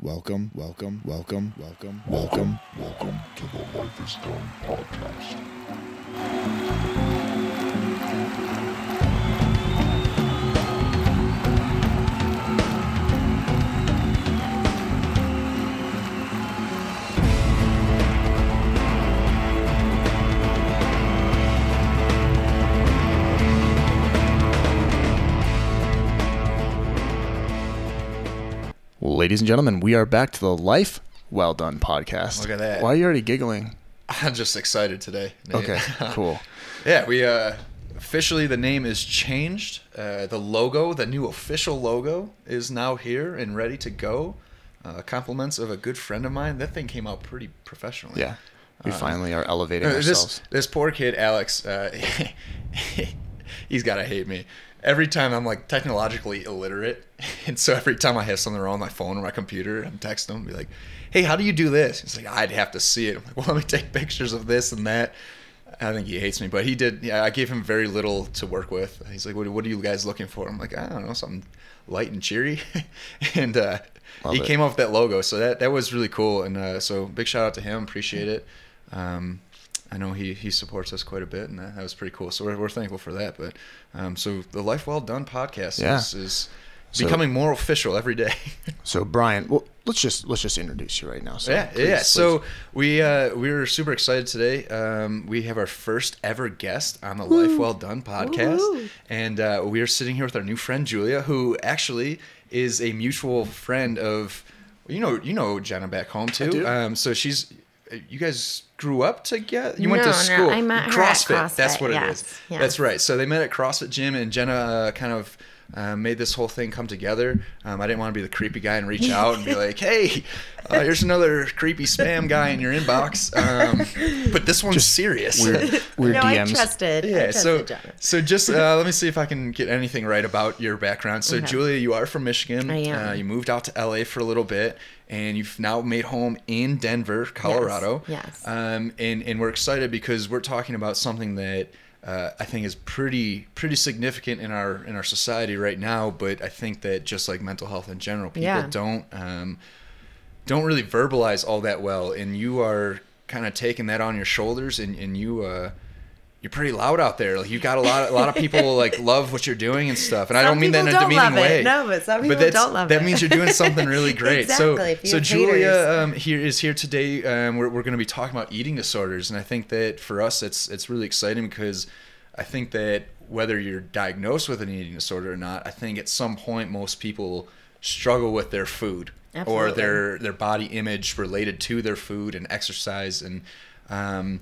welcome, welcome, welcome, welcome, welcome, welcome to the Life is Done podcast. Ladies and gentlemen, we are back to the Life Well Done podcast. Look at that. Why are you already giggling? I'm just excited today. Nate. Okay, cool. yeah, we uh officially the name is changed. Uh, the logo, the new official logo, is now here and ready to go. Uh, compliments of a good friend of mine. That thing came out pretty professionally. Yeah, we finally are elevating Uh, ourselves. this this poor kid Alex, uh, he's gotta hate me. Every time I'm like technologically illiterate, and so every time I have something wrong with my phone or my computer, I'm texting him, be like, "Hey, how do you do this?" He's like, "I'd have to see it." I'm like, "Well, let me take pictures of this and that." I think he hates me, but he did. Yeah, I gave him very little to work with. He's like, "What, what are you guys looking for?" I'm like, "I don't know, something light and cheery," and uh, he it. came up with that logo, so that that was really cool. And uh, so big shout out to him. Appreciate it. Um, I know he, he supports us quite a bit, and that, that was pretty cool. So we're, we're thankful for that. But um, so the Life Well Done podcast Yeah. is, is So- becoming more official every day. So Brian, well, let's just let's just introduce you right now. So yeah, please, yeah. please. So we uh, we were super excited today. Um, we have our first ever guest on the Life Well Done podcast, Woo. and uh, we are sitting here with our new friend Julia, who actually is a mutual friend of you know you know Jenna back home too. Um, so she's you guys grew up together. You went No, to no, school. I met at CrossFit. That's what it yes, is. yes. That's right. So they met at CrossFit gym, and Jenna uh, kind of. Uh, made this whole thing come together. Um, I didn't want to be the creepy guy and reach out and be like, "Hey, uh, here's another creepy spam guy in your inbox." Um, but this one's serious. weird weird no, I DMs. trusted. I Yeah, trusted so Jenna. so just uh, let me see if I can get anything right about your background. So Okay. Julia, you are from Michigan. I am. Uh, you moved out to LA for a little bit, and you've now made home in Denver, Colorado. yes. Um, and and we're excited because we're talking about something that. Uh, I think is pretty pretty significant in our in our society right now, but I think that just like mental health in general, people Yeah. don't um, don't really verbalize all that well, and you are kind of taking that on your shoulders, and, and you uh, you're pretty loud out there. Like you got a lot a lot of people like love what you're doing and stuff, and I don't mean that in a demeaning it. way. No, but some people that's, don't love that it. means you're doing something really great. Exactly, So so Julia um, here is here today. Um, we're we're going to be talking about eating disorders, and I think that for us, it's it's really exciting because I think that whether you're diagnosed with an eating disorder or not, I think at some point most people struggle with their food or their their body image related to their food and exercise and. Um,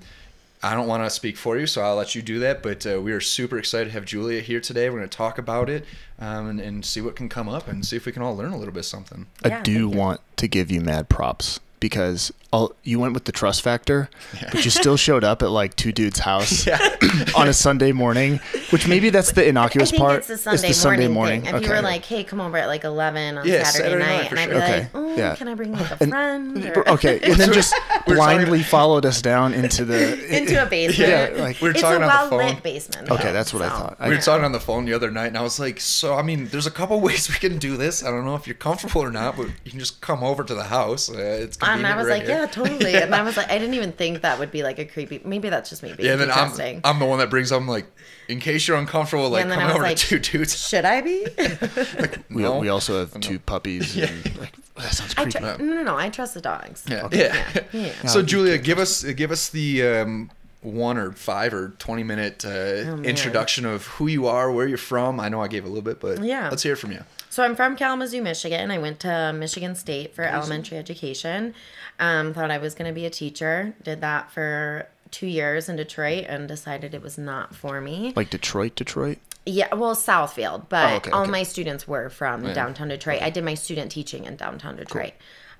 I don't want to speak for you, so I'll let you do that. But uh, we are super excited to have Julia here today. We're going to talk about it um, and, and see what can come up and see if we can all learn a little bit something. I do want to give you mad props because I'll, you went with the trust factor, but you still showed up at like two dudes' house on a Sunday morning, which maybe that's the I innocuous think part. it's the Sunday, morning, thing. If you were like, "Hey, come over at like 11 on Yeah, Saturday, Saturday night night," for and I'd be. Okay, like, "Oh, yeah. can I bring like a And- friend?" or- okay, and then just blindly followed us down into the into a basement. Yeah, like- We were it's talking a on the well phone. lit basement. Okay, that's what I thought. We were talking on the phone the other night, and I was like, "So, I mean, there's a couple ways we can do this. I don't know if you're comfortable or not, but you can just come over to the house. Uh, it's And I was right like, here." Yeah, totally. And I was like, I didn't even think that would be like a creepy. Maybe that's just me being Yeah, and then I'm. I'm the one that brings up, I'm like, in case you're uncomfortable, like, and then come over like, to two dudes. Should I be? we, No. we also have two puppies. And like, that sounds I creepy. tr- no, no, no. I trust the dogs. Yeah. Okay. Yeah. Yeah. Yeah. So Julia, give us give us the um, one or five or twenty minute uh, Oh, introduction of who you are, where you're from. I know I gave a little bit, but Yeah. let's hear it from you. So I'm from Kalamazoo, Michigan. I went to Michigan State for elementary education. Um, thought I was going to be a teacher. Did that for two years in Detroit and decided it was not for me. Like Detroit, Detroit. Yeah, well, Southfield, but Oh, okay, all okay. my students were from downtown Detroit. I did my student teaching in downtown Detroit.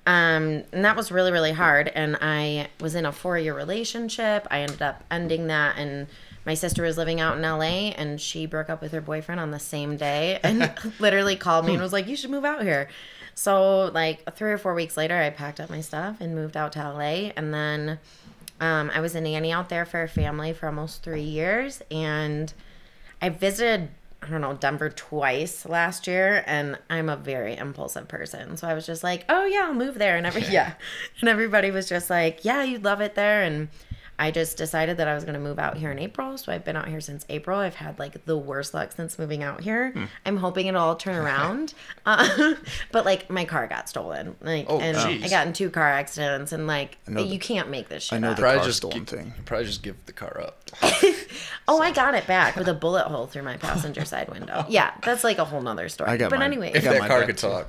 Um, and that was really, really hard. And I was in a four year relationship. I ended up ending that. And my sister was living out in LA and she broke up with her boyfriend on the same day and literally called me and was like, You should move out here. So, like, three or four weeks later, I packed up my stuff and moved out to LA. And then um, I was a nanny out there for a family for almost three years. And I visited I don't know, Denver twice last year and I'm a very impulsive person. So I was just like, "Oh yeah, I'll move there." And every yeah. And everybody was just like, "Yeah, you'd love it there." And I just decided that I was going to move out here in April. So I've been out here since April. I've had like the worst luck since moving out here. Hmm. I'm hoping it'll all turn around. uh, but like my car got stolen. Like, Oh, and jeez. I got in two car accidents and like know the- you can't make this shit I know up. the Probably car just stolen gi- thing. Probably just give the car up. Oh, I got it back with a bullet hole through my passenger side window. Yeah, that's like a whole nother story. I got but mine. anyway, If got that my car back could talk.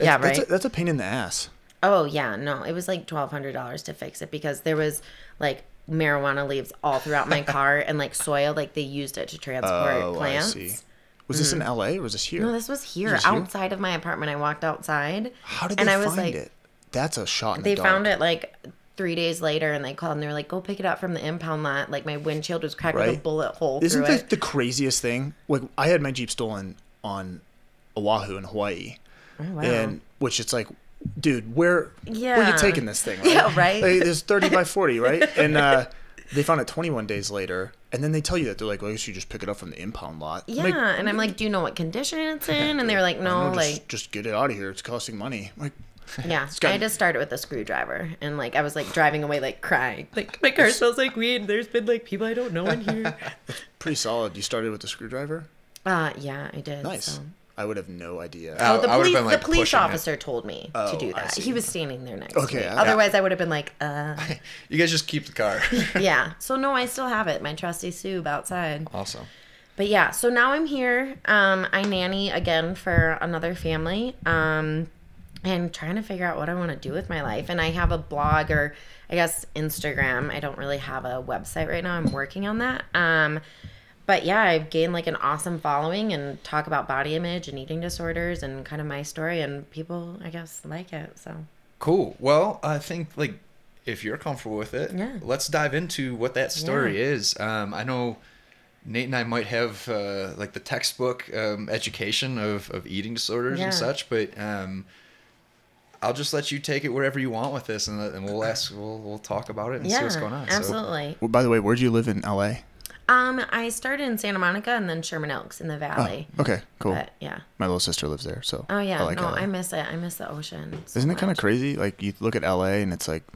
yeah, right. That's a, that's a pain in the ass. oh yeah, no, it was like twelve hundred dollars to fix it because there was like marijuana leaves all throughout my car and like soil, like they used it to transport Oh, plants. I see. Was this in L.A. or was this here? Mm. No, this was here, this here? outside of my apartment. I walked outside. How did and they I was find like, it? That's a shot in They the found it like three days later, and they called and they were like, "Go pick it up from the impound lot." Like my windshield was cracked with a bullet hole Isn't the, it. the craziest thing? Like I had my Jeep stolen on Oahu in Hawaii, Oh, wow. and which it's like, dude, where where Yeah. you taking this thing? Right? Yeah, right. Like, there's 30 by 40, right? And uh, they found it 21 days later, and then they tell you that they're like, well, I guess you just pick it up from the impound lot. I'm yeah, like, and I'm like, "Do you know what condition it's in?" And they were like, "No, know, like." just, just get it out of here. It's costing money. I'm like, Yeah, got- I had to start it with a screwdriver, and like I was like driving away, like crying, like my car smells like weed. There's been like people I don't know in here. pretty solid. You started with the screwdriver. Uh, yeah, I did. Nice. So. I would have no idea. Oh, the I would've police, been, like, the police pushing it. officer told me Oh, to do I that. see. He was standing there next Okay, to me. yeah. Otherwise, I would have been like, uh, You guys just keep the car. yeah. So no, I still have it, my trusty Sube outside. awesome. But yeah, so now I'm here. Um, I nanny again for another family. Um, and trying to figure out what I want to do with my life. And I have a blog or I guess Instagram. I don't really have a website right now. I'm working on that. Um, but yeah, I've gained like an awesome following and talk about body image and eating disorders and kind of my story. And people, I guess, like it. So Cool. Well, I think like if you're comfortable with it, Yeah. let's dive into what that story is. Um, I know Nate and I might have uh, like the textbook um, education of, of eating disorders Yeah. and such, but um, I'll just let you take it wherever you want with this, and, and we'll ask, we'll, we'll talk about it and see what's going on. So, absolutely. Well, by the way, where do you live in L.A.? Um, I started in Santa Monica and then Sherman Oaks in the Oh, valley. okay, cool. But yeah. My little sister lives there, so Oh yeah. I like no, LA. I miss it. I miss the ocean. so Isn't it kind of crazy? Like you look at LA and it's like,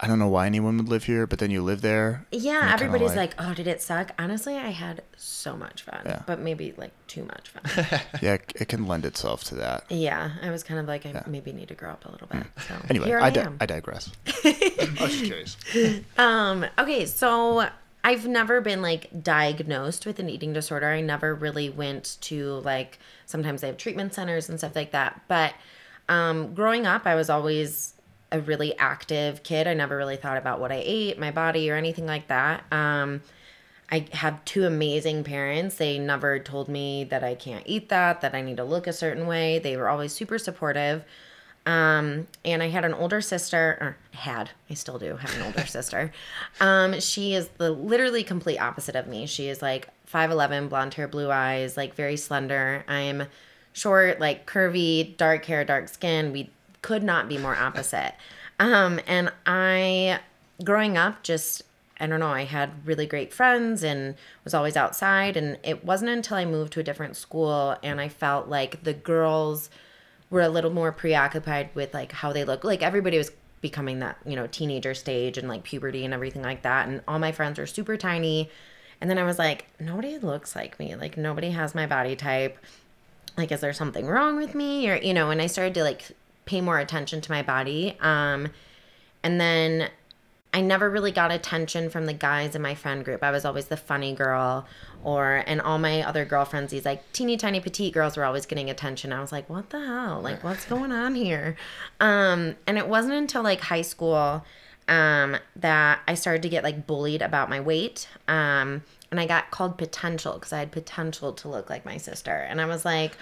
I don't know why anyone would live here, but then you live there. Yeah, everybody's like, "Oh, did it suck?" Honestly, I had so much fun, Yeah. but maybe like too much fun. yeah, it- it can lend itself to that. yeah, I was kind of like, I maybe need to grow up a little bit. So Anyway, here I, I, di- am. I digress. I was just curious. Um, okay, so I've never been like diagnosed with an eating disorder. I never really went to like sometimes they have treatment centers and stuff like that. But um growing up I was always a really active kid. I never really thought about what I ate, my body or anything like that. Um I have two amazing parents. They never told me that I can't eat that, that I need to look a certain way. They were always super supportive. Um, and I had an older sister, or had, I still do have an older sister. Um, she is the literally complete opposite of me. She is like 5'11, blonde hair, blue eyes, like very slender. I'm short, like curvy, dark hair, dark skin. We could not be more opposite. Um, and I, growing up, just, I don't know, I had really great friends and was always outside. And it wasn't until I moved to a different school and I felt like the girls, were a little more preoccupied with like how they look. Like everybody was becoming that, you know, teenager stage and like puberty and everything like that. And all my friends are super tiny. And then I was like, nobody looks like me. Like nobody has my body type. Like, is there something wrong with me? Or, you know, and I started to like pay more attention to my body. Um, and then I never really got attention from the guys in my friend group. I was always the funny girl, or and all my other girlfriends, these like teeny tiny petite girls, were always getting attention. I was like, what the hell? Like, what's going on here? Um, and it wasn't until like high school um, that I started to get like bullied about my weight. Um, and I got called potential because I had potential to look like my sister. And I was like,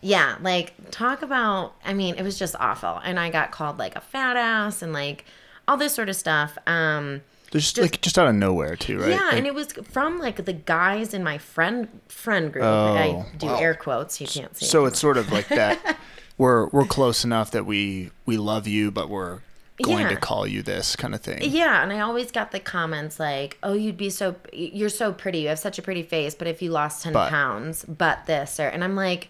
yeah, like talk about, I mean, it was just awful. And I got called like a fat ass and like all this sort of stuff. Um, Just, like just out of nowhere too, right? yeah, Like, and it was from like the guys in my friend friend group. Oh, I do air quotes. You can't see. so it. it's sort of like that. we're we're close enough that we we love you, but we're going Yeah. to call you this kind of thing. Yeah, and I always got the comments like, "Oh, you'd be so you're so pretty. You have such a pretty face, but if you lost 10 But- pounds, but this or." And I'm like,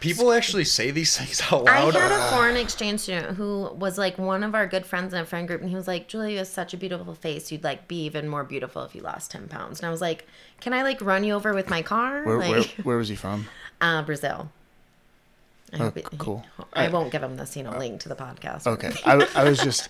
People actually say these things out loud. I had a foreign exchange student who was like one of our good friends in a friend group, and he was like, "Julia, you have such a beautiful face. You'd like be even more beautiful if you lost 10 pounds." And I was like, "Can I like run you over with my car?" Where, like, where, where was he from? uh, Brazil. I, Oh, it- cool. I won't give him this, you know, link to the podcast. Okay. I, I was just,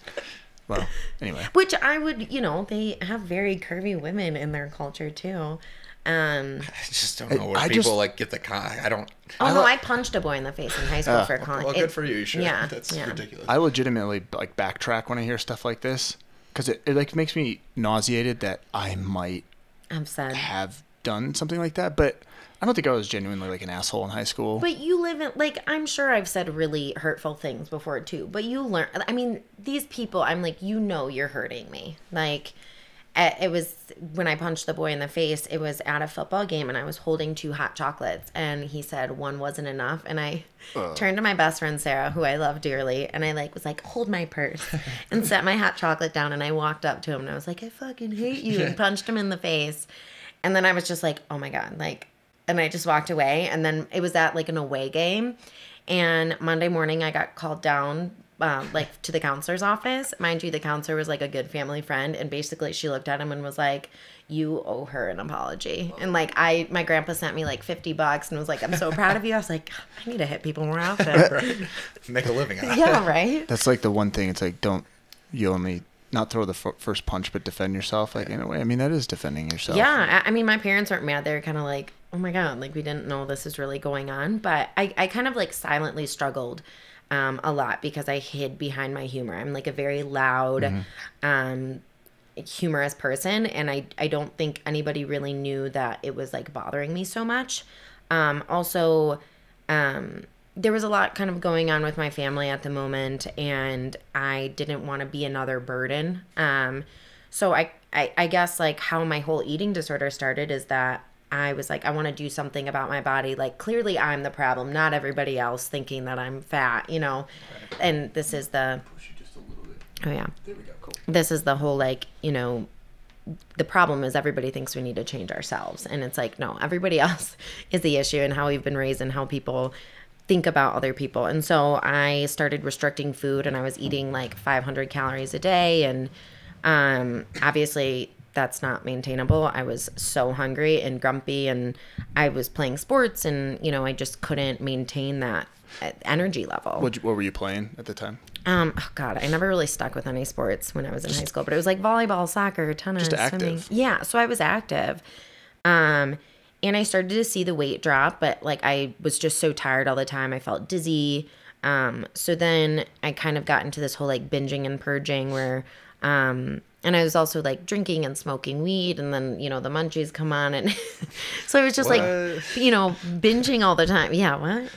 well, anyway. Which I would, you know, they have very curvy women in their culture too. Um, I just don't know where I people just- like get the con. I don't. oh no, I punched a boy in the face in high school for calling. Well, it- good for you. You should. Yeah, That's yeah. ridiculous. I legitimately like backtrack when I hear stuff like this because it, it like makes me nauseated that I might I'm sad. have done something like that, but I don't think I was genuinely like an asshole in high school. But you live in like I'm sure I've said really hurtful things before too. But you learn. I mean, these people. I'm like, you know, you're hurting me. Like, it was when I punched the boy in the face. It was at a football game, and I was holding two hot chocolates, and he said one wasn't enough, and I uh. turned to my best friend Sarah, who I love dearly, and I like was like, hold my purse, and set my hot chocolate down, and I walked up to him, and I was like, I fucking hate you, and punched him in the face, and then I was just like, oh my god, like and I just walked away. And then it was at like an away game, and Monday morning I got called down. Um, like to the counselor's office. Mind you, the counselor was like a good family friend, and basically she looked at him and was like, "You owe her an apology." And like I, my grandpa sent me like fifty bucks and was like, "I'm so proud of you." I was like, "I need to hit people more often." Make a living out of it. yeah, right. That's like the one thing. It's like don't you only not throw the f- first punch, but defend yourself. Like in a way, I mean that is defending yourself. Yeah, I, I mean, my parents weren't mad. They were kind of like, "Oh my god, like we didn't know this is really going on." But I, I kind of like silently struggled um, a lot because I hid behind my humor. I'm like a very loud, um, humorous person, and I, I don't think anybody really knew that it was like bothering me so much. Um, also, um, there was a lot kind of going on with my family at the moment, and I didn't want to be another burden. Um, so I, I, I guess like how my whole eating disorder started is that I was like, I want to do something about my body. Like clearly I'm the problem, not everybody else thinking that I'm fat, you know. And this is the Oh yeah. There we go. Cool. This is the whole like, you know, the problem is everybody thinks we need to change ourselves and it's like no everybody else is the issue and how we've been raised and how people think about other people and so i started restricting food and i was eating like 500 calories a day and um, obviously that's not maintainable i was so hungry and grumpy and i was playing sports and you know i just couldn't maintain that uh, energy level What, what were you playing at the time? um, oh God, I never really stuck with any sports when I was in high school, but it was like volleyball, soccer, tennis, swimming. Yeah, so I was active. Um, and I started to see the weight drop, but like I was just so tired all the time. I felt dizzy. Um, so then I kind of got into this whole like binging and purging where, um, and I was also like drinking and smoking weed, and then you know the munchies come on, and so I was just like, you know, binging all the time. Yeah, what?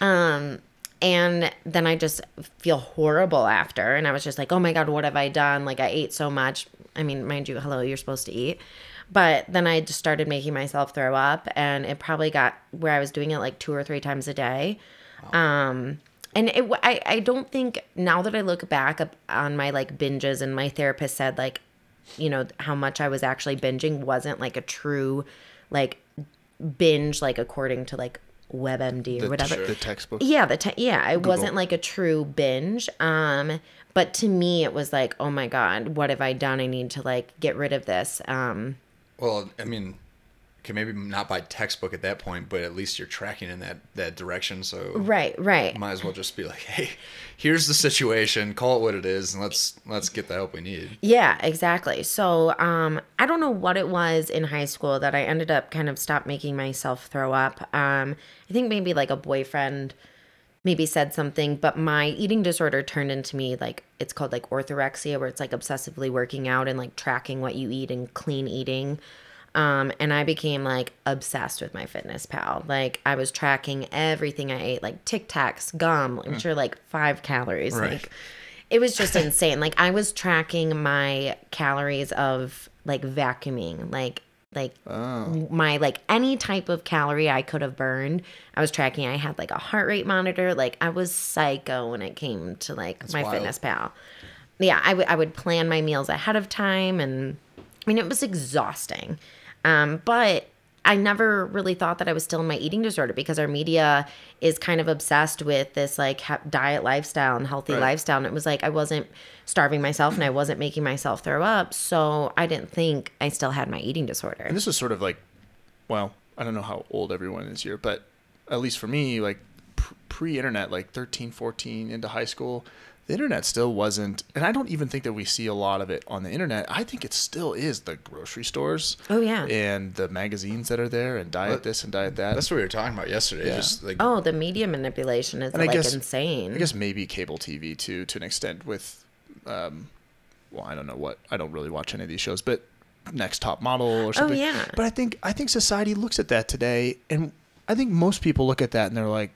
Um, and then I just feel horrible after. And I was just like, oh my God, what have I done? Like, I ate so much. I mean, mind you, hello, you're supposed to eat. But then I just started making myself throw up. And it probably got where I was doing it like two or three times a day. Um, and it, I, I don't think now that I look back up on my like binges, and my therapist said, like, you know, how much I was actually binging wasn't like a true, like, binge, like, according to like WebMD or The, whatever. the textbook. Yeah, the te- yeah, it wasn't like a true binge. Um, but to me, it was like, oh my god, what have I done? I need to like get rid of this. Um, Well, I mean, okay, maybe not by textbook at that point, but at least you're tracking in that that direction. So right, right. might as well just be like, hey, here's the situation. Call it what it is, and let's let's get the help we need. Yeah, exactly. So, um, I don't know what it was in high school that I ended up kind of stopped making myself throw up. Um, I think maybe like a boyfriend maybe said something, but my eating disorder turned into me like it's called like orthorexia, where it's like obsessively working out and like tracking what you eat and clean eating. Um, and I became like obsessed with MyFitnessPal. Like I was tracking everything I ate, like Tic Tacs, gum, which are like five calories. Right. Like it was just insane. Like I was tracking my calories of like vacuuming, like like my like any type of calorie I could have burned. I was tracking. I had like a heart rate monitor. Like I was psycho when it came to like my wild. fitness pal. yeah, I would I would plan my meals ahead of time, and I mean it was exhausting. Um, but I never really thought that I was still in my eating disorder because our media is kind of obsessed with this like he- diet lifestyle and healthy Right. lifestyle. And it was like I wasn't starving myself and I wasn't making myself throw up. So I didn't think I still had my eating disorder. And this is sort of like, well, I don't know how old everyone is here, but at least for me, like pre-internet, like 13, 14 into high school, the internet still wasn't, and I don't even think that we see a lot of it on the internet. I think it still is the grocery stores. Oh, yeah. And the magazines that are there, and diet But this and diet that. That's what we were talking about yesterday. Yeah. Just like Oh, the media manipulation is like guess- insane. I guess maybe cable TV too, to an extent. With, um, well, I don't know what I don't really watch any of these shows, but Next Top Model or something. Oh yeah. But I think I think society looks at that today, and I think most people look at that and they're like,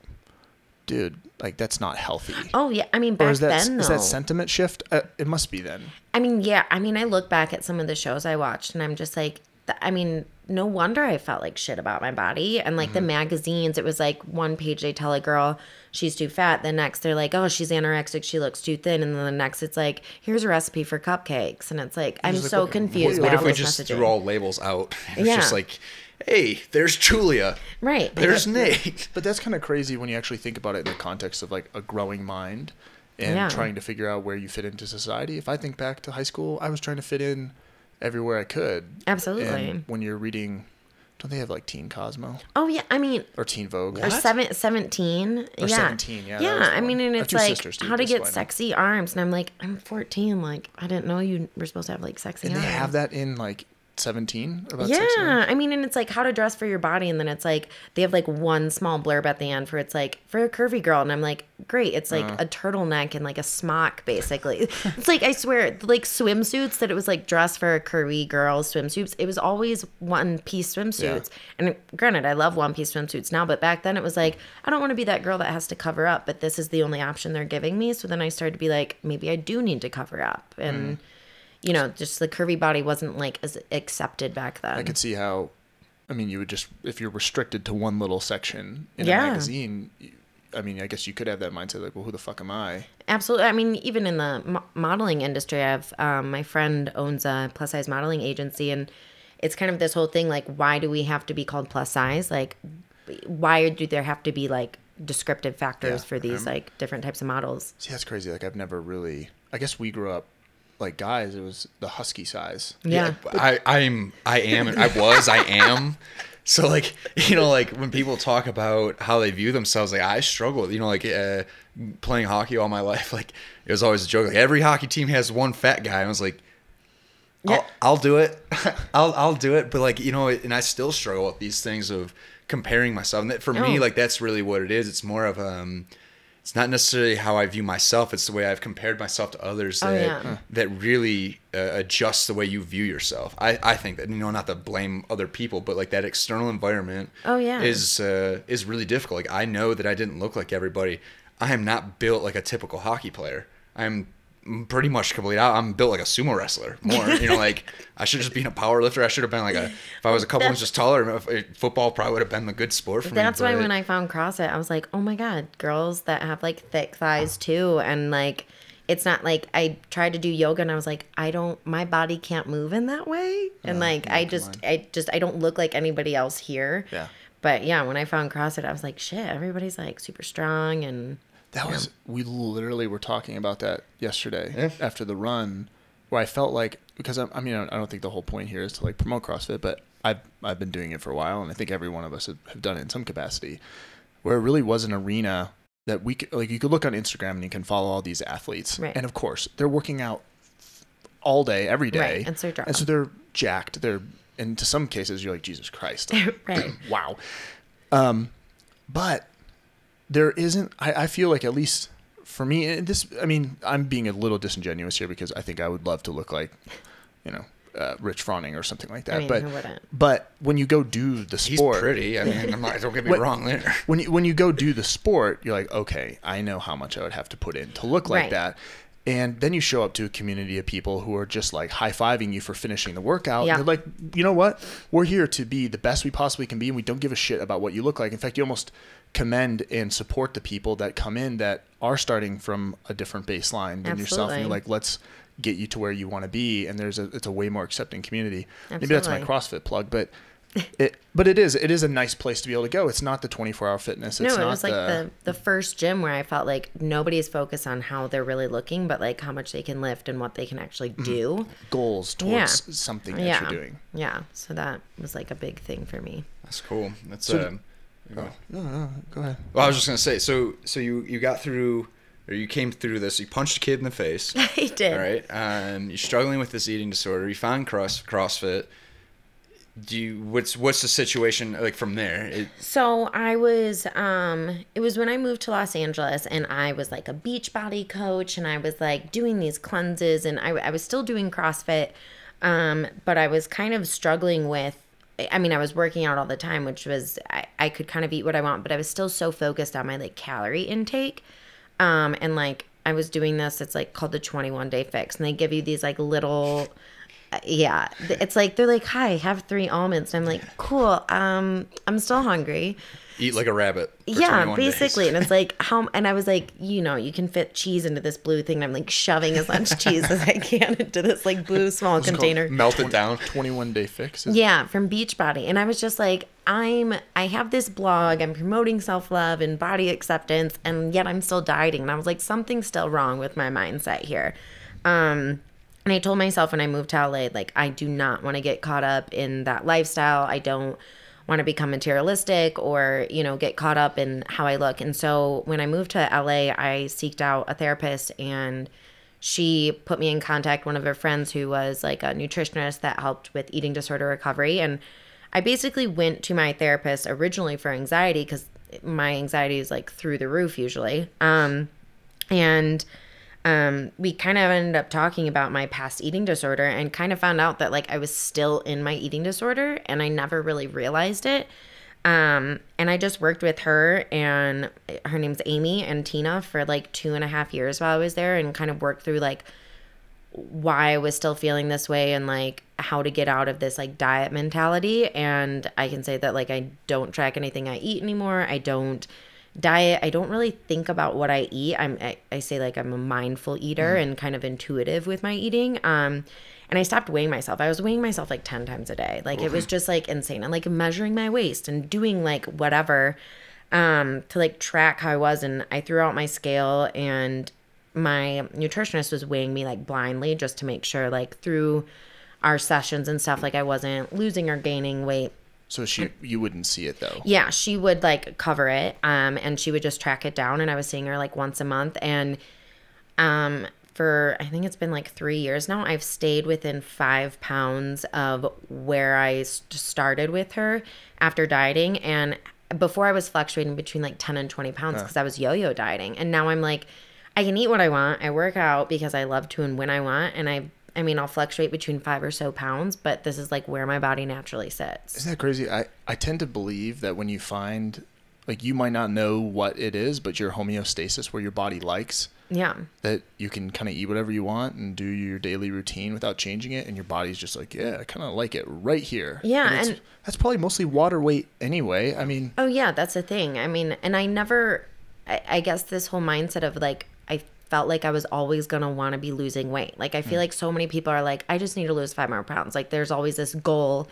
"Dude, like that's not healthy." oh yeah, I mean back or is that then is that sentiment shift? Uh, it must be then. I mean, yeah. I mean, I look back at some of the shows I watched, and I'm just like, I mean, no wonder I felt like shit about my body. And like Mm-hmm. the magazines, it was like one page they tell a girl she's too fat. The next they're like, oh, she's anorexic, she looks too thin. And then the next it's like, here's a recipe for cupcakes, and it's like, I'm just like, so okay, confused. what by if all we just messaging. threw all labels out? It's Yeah. just like, hey, there's Julia. right? There's Nate. But that's kind of crazy when you actually think about it in the context of like a growing mind and Yeah. trying to figure out where you fit into society. If I think back to high school, I was trying to fit in everywhere I could. Absolutely. And when you're reading, don't they have like Teen Cosmo Oh yeah, I mean, or Teen Vogue? or seven, 17 Or yeah 17, yeah, yeah i mean and it's like sisters how to get sexy arms and i'm like i'm 14 like i didn't know you were supposed to have like sexy arms. And they arms have that in like 17 about yeah sex. i mean and it's like how to dress for your body and then it's like they have like one small blurb at the end for it's like for a curvy girl and i'm like great it's like Uh. a turtleneck and like a smock basically it's like i swear like swimsuits that it was like dress for a curvy girl swimsuits it was always one piece swimsuits and granted i love one piece swimsuits now but back then it was like i don't want to be that girl that has to cover up but this is the only option they're giving me so then i started to be like maybe i do need to cover up and Mm. You know just the curvy body wasn't like as accepted back then I could see how. I mean, you would just if you're restricted to one little section in Yeah. a magazine. I mean, I guess you could have that mindset like, well, who the fuck am I? Absolutely. I mean, even in the mo- modeling industry, I have um, my friend owns a plus size modeling agency, and it's kind of this whole thing like, why do we have to be called plus size? Like, why do there have to be like descriptive factors Yeah. for these like different types of models? See, that's crazy. Like, I've never really. I guess we grew up like guys. It was the husky size. Yeah. I, I'm, I am, I was, I am. So like, you know, like when people talk about how they view themselves, like I struggle you know, like uh, playing hockey all my life, like it was always a joke. Like every hockey team has one fat guy. I was like, I'll, Yeah. I'll do it. I'll, I'll do it. But like, you know, and I still struggle with these things of comparing myself. And that, for me, Oh. like that's really what it is. It's more of, um, it's not necessarily how I view myself. It's the way I've compared myself to others Oh, that yeah. that really uh, adjusts the way you view yourself. I, I think that you know not to blame other people, but like that external environment. Oh, yeah. is uh, is really difficult. Like I know that I didn't look like everybody. I am not built like a typical hockey player. I'm pretty much complete out. I'm built like a sumo wrestler. More, you know, like I should just be a power lifter. I should have been like a. If I was a couple That's- inches taller, if- if football probably would have been the good sport for That's me. why when I found CrossFit, I was like, oh my God, girls that have like thick thighs too. And like, it's not like I tried to do yoga and I was like, I don't, my body can't move in that way. And like, I just, I just, I don't look like anybody else here. Yeah. But yeah, when I found CrossFit, I was like, shit, everybody's like super strong and That was we literally were talking about that yesterday Yeah. after the run, where I felt like because I'm, I mean I don't think the whole point here is to like promote CrossFit, but I've I've been doing it for a while, and I think every one of us have, have done it in some capacity, where it really was an arena that we could, like you could look on Instagram and you can follow all these athletes, Right. and of course they're working out all day every day, Right, it's their job. and so they're jacked. They're and to some cases you're like Jesus Christ, right. wow. Um, but there isn't. I, I feel like at least for me, and this. I mean, I'm being a little disingenuous here because I think I would love to look like, you know, uh, Rich Froning or something like that. I mean, but but when you go do the sport, he's sport, pretty. I mean, I'm not, don't get me What- wrong there. when you when you go do the sport, you're like, okay, I know how much I would have to put in to look like Right. that. And then you show up to a community of people who are just like high fiving you for finishing the workout. Yeah. And they're like, you know what? We're here to be the best we possibly can be, and we don't give a shit about what you look like. In fact, you almost commend and support the people that come in that are starting from a different baseline than yourself, and you're like, let's get you to where you want to be. And there's a it's a way more accepting community. Maybe that's my CrossFit plug, but. It, but it is it is a nice place to be able to go. It's not the 24 hour fitness. It's no, it not was like the the first gym where I felt like nobody's focused on how they're really looking, but like how much they can lift and what they can actually do. goals towards Yeah. something that Yeah, you're doing. yeah. So that was like a big thing for me. That's cool. That's So- um, go. No, no, go ahead. Well, I was just gonna say. So, so you you got through, or you came through this. You punched a kid in the face. I did. All right. Um, you're struggling with this eating disorder. You found cross CrossFit. Do you what's what's the situation like from there? It, So I was um it was when I moved to Los Angeles and I was like a Beachbody coach and I was like doing these cleanses and I, I was still doing CrossFit um but I was kind of struggling with I mean I was working out all the time which was I, I could kind of eat what I want but I was still so focused on my like calorie intake. Um and like I was doing this it's like called the 21 day fix and they give you these like little yeah it's like they're like hi have three almonds. And i'm like cool um i'm still hungry eat like a rabbit. for yeah 21 days. basically and it's like how and i was like you know you can fit cheese into this blue thing and i'm like shoving as much cheese as i can into this like blue small container melt it down. 21 day fix. Yeah, from Beachbody. And I was just like, I'm I have this blog, I'm promoting self-love and body acceptance, and yet I'm still dieting. And I was like, something's still wrong with my mindset here. Um and I told myself when I moved to LA, like, I do not want to get caught up in that lifestyle. I don't want to become materialistic or, you know, get caught up in how I look. And so when I moved to LA, I seeked out a therapist and she put me in contact one of her friends who was like a nutritionist that helped with eating disorder recovery and i basically went to my therapist originally for anxiety because my anxiety is like through the roof usually um, and um, we kind of ended up talking about my past eating disorder and kind of found out that like i was still in my eating disorder and i never really realized it um, and I just worked with her and her name's Amy and Tina for like two and a half years while I was there and kind of worked through like why I was still feeling this way and like how to get out of this like diet mentality. And I can say that like I don't track anything I eat anymore. I don't diet. I don't really think about what I eat. I'm I, I say like I'm a mindful eater and kind of intuitive with my eating. Um and I stopped weighing myself. I was weighing myself like 10 times a day. Like it was just like insane. And like measuring my waist and doing like whatever um to like track how I was and I threw out my scale and my nutritionist was weighing me like blindly just to make sure like through our sessions and stuff like I wasn't losing or gaining weight. So she, you wouldn't see it though. Yeah, she would like cover it um and she would just track it down and I was seeing her like once a month and um for I think it's been like 3 years now I've stayed within 5 pounds of where I started with her after dieting and before I was fluctuating between like 10 and 20 pounds because I was yo-yo dieting and now I'm like I can eat what I want. I work out because I love to and when I want and I I mean I'll fluctuate between 5 or so pounds, but this is like where my body naturally sits. Isn't that crazy? I, I tend to believe that when you find, like, you might not know what it is, but your homeostasis, where your body likes, Yeah. that you can kind of eat whatever you want and do your daily routine without changing it, and your body's just like, yeah, I kind of like it right here. Yeah, it's- and- that's probably mostly water weight anyway. I mean, Oh yeah, that's the thing. I mean, and I never, I, I guess this whole mindset of like I felt like I was always gonna want to be losing weight. Like I feel mm. like so many people are like, I just need to lose five more pounds. Like there's always this goal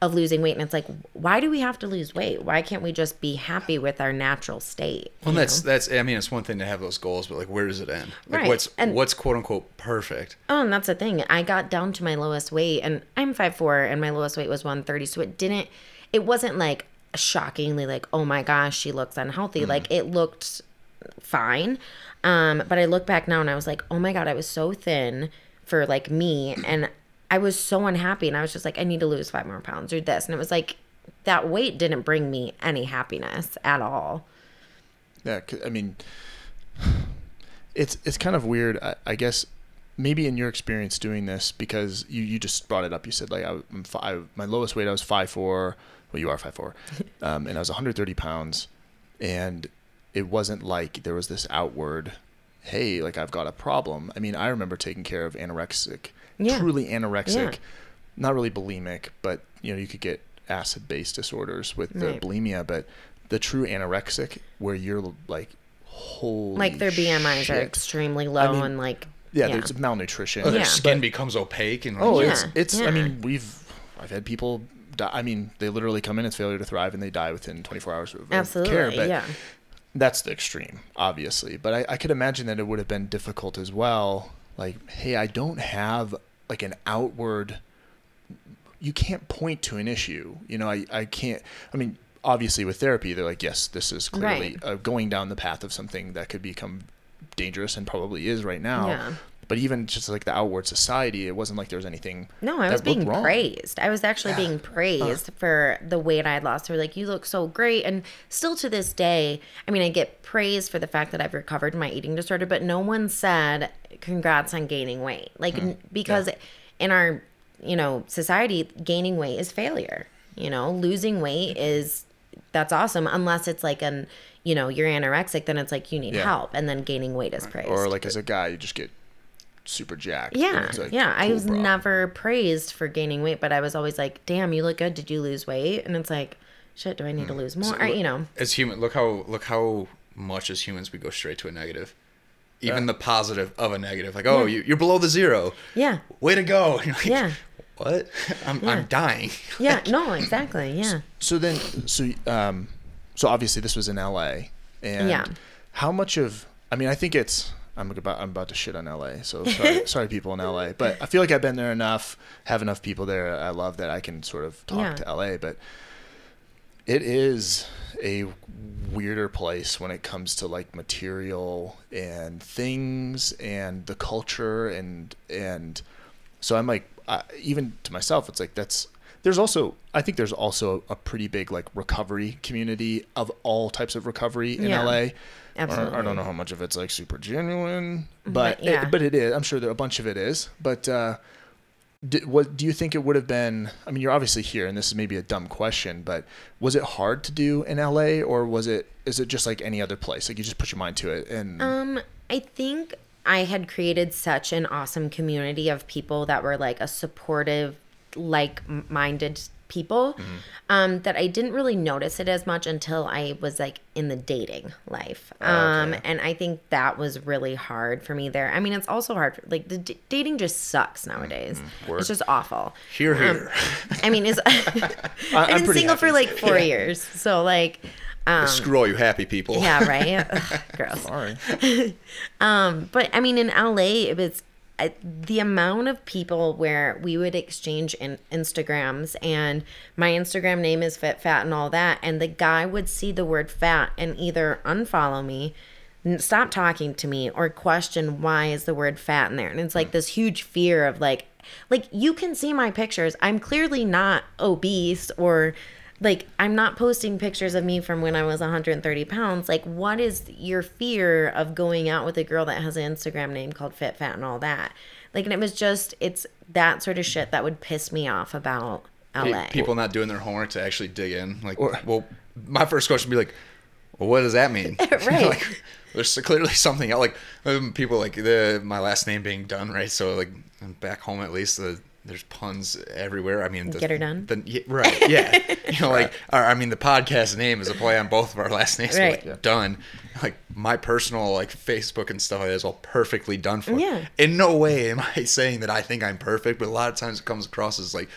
of losing weight, and it's like, why do we have to lose weight? Why can't we just be happy with our natural state? Well, that's know? that's. I mean, it's one thing to have those goals, but like, where does it end? Like, Right, what's and- what's quote unquote perfect? Oh, and that's the thing. I got down to my lowest weight, and I'm 5'4", and my lowest weight was 130. So it didn't, it wasn't like shockingly like, oh my gosh, she looks unhealthy. Mm. Like it looked fine. Um, but I look back now and I was like, oh my God, I was so thin for like me. And I was so unhappy. And I was just like, I need to lose five more pounds or this. And it was like, that weight didn't bring me any happiness at all. Yeah. I mean, it's it's kind of weird. I, I guess maybe in your experience doing this because you, you just brought it up. You said like I, I'm five, my lowest weight I was five four. Well, you are five four, um, and I was 130 pounds, and it wasn't like there was this outward, hey, like I've got a problem. I mean, I remember taking care of anorexic, Yeah. truly anorexic, Yeah. not really bulimic, but you know you could get acid based disorders with the Right. bulimia, but the true anorexic where you're like holy like their BMIs are extremely low mean, and like yeah, there's malnutrition Their Yeah. skin becomes opaque and like, Oh, Yeah, it's it's. I mean, we've I've had people. Die, I mean, they literally come in as failure to thrive, and they die within 24 hours of, of absolutely care. But yeah. That's the extreme, obviously. But I, I could imagine that it would have been difficult as well. Like, hey, I don't have like an outward. You can't point to an issue. You know, I I can't. I mean, obviously with therapy, they're like, yes, this is clearly Right. uh, going down the path of something that could become dangerous and probably is right now. Yeah. But even just like the outward society, it wasn't like there was anything. No, I was being praised. I was actually being praised for the weight I had lost. They were like, "You look so great," and still to this day, I mean, I get praised for the fact that I've recovered my eating disorder, but no one said, "Congrats on gaining weight." Like mm, n- because in our you know society, gaining weight is failure. You know, losing weight is that's awesome unless it's like an you know you're anorexic, then it's like you need Yeah. help, and then gaining weight is praised. Or like as a guy, you just get super jacked. Yeah, like, yeah. I was bro. never praised for gaining weight, but I was always like, "Damn, you look good. Did you lose weight?" And it's like, "Shit, do I need to Mm. lose more?" or, you know, as human look how look how much as humans we go straight to a negative even the positive of a negative like oh you, you're below the zero yeah, way to go like, Yeah. what I'm, I'm dying yeah. No, exactly. Yeah. So then, so um, so obviously this was in L.A. and Yeah. how much of? I mean, I think it's. I'm about I'm about to shit on L.A. So sorry, sorry, people in L.A. But I feel like I've been there enough, have enough people there. I love that I can sort of talk Yeah. to L.A. But it is a weirder place when it comes to like material and things and the culture and and so I'm like I, even to myself it's like that's there's also I think there's also a pretty big like recovery community of all types of recovery in Yeah. LA. I- I don't know how much of it's like super genuine, but But, yeah. it, but it is. I'm sure there a bunch of it is. But uh, did, what do you think it would have been? I mean, you're obviously here, and this is maybe a dumb question, but was it hard to do in LA, or was it? Is it just like any other place? Like you just put your mind to it, and Um, I think I had created such an awesome community of people that were like a supportive, like-minded people, Mm-hmm. um, that I didn't really notice it as much until I was like in the dating life. Um, Okay. and I think that was really hard for me there. I mean, it's also hard. For, like the d- dating just sucks nowadays. Word. It's just awful. here here I mean, it's I've I'm been single for like four years, so like, um, Screw all you happy people yeah, right. Ugh, gross. sorry, um, But I mean, in LA, it was the amount of people where we would exchange in Instagrams, and my Instagram name is Fit Fat and all that, and the guy would see the word fat and either unfollow me, stop talking to me, or question why is the word fat in there, and it's like hmm. this huge fear of like, like you can see my pictures. I'm clearly not obese or like I'm not posting pictures of me from when I was 130 pounds. Like, what is your fear of going out with a girl that has an Instagram name called Fit Fat and all that? Like, and it was just it's that sort of shit that would piss me off about Pe- LA. people not doing their homework to actually dig in like Or- well my first question would be like well what does that mean Right. like there's clearly something else like um, people like the my last name being done right so like back home at least the there's puns everywhere. I mean, the, Get her done? The, yeah, right? Yeah. you know, like our, I mean, the podcast name is a play on both of our last names. Right. Like, Done. Like my personal like Facebook and stuff like that is all perfectly done for. Yeah. In no way am I saying that I think I'm perfect, but a lot of times it comes across as like,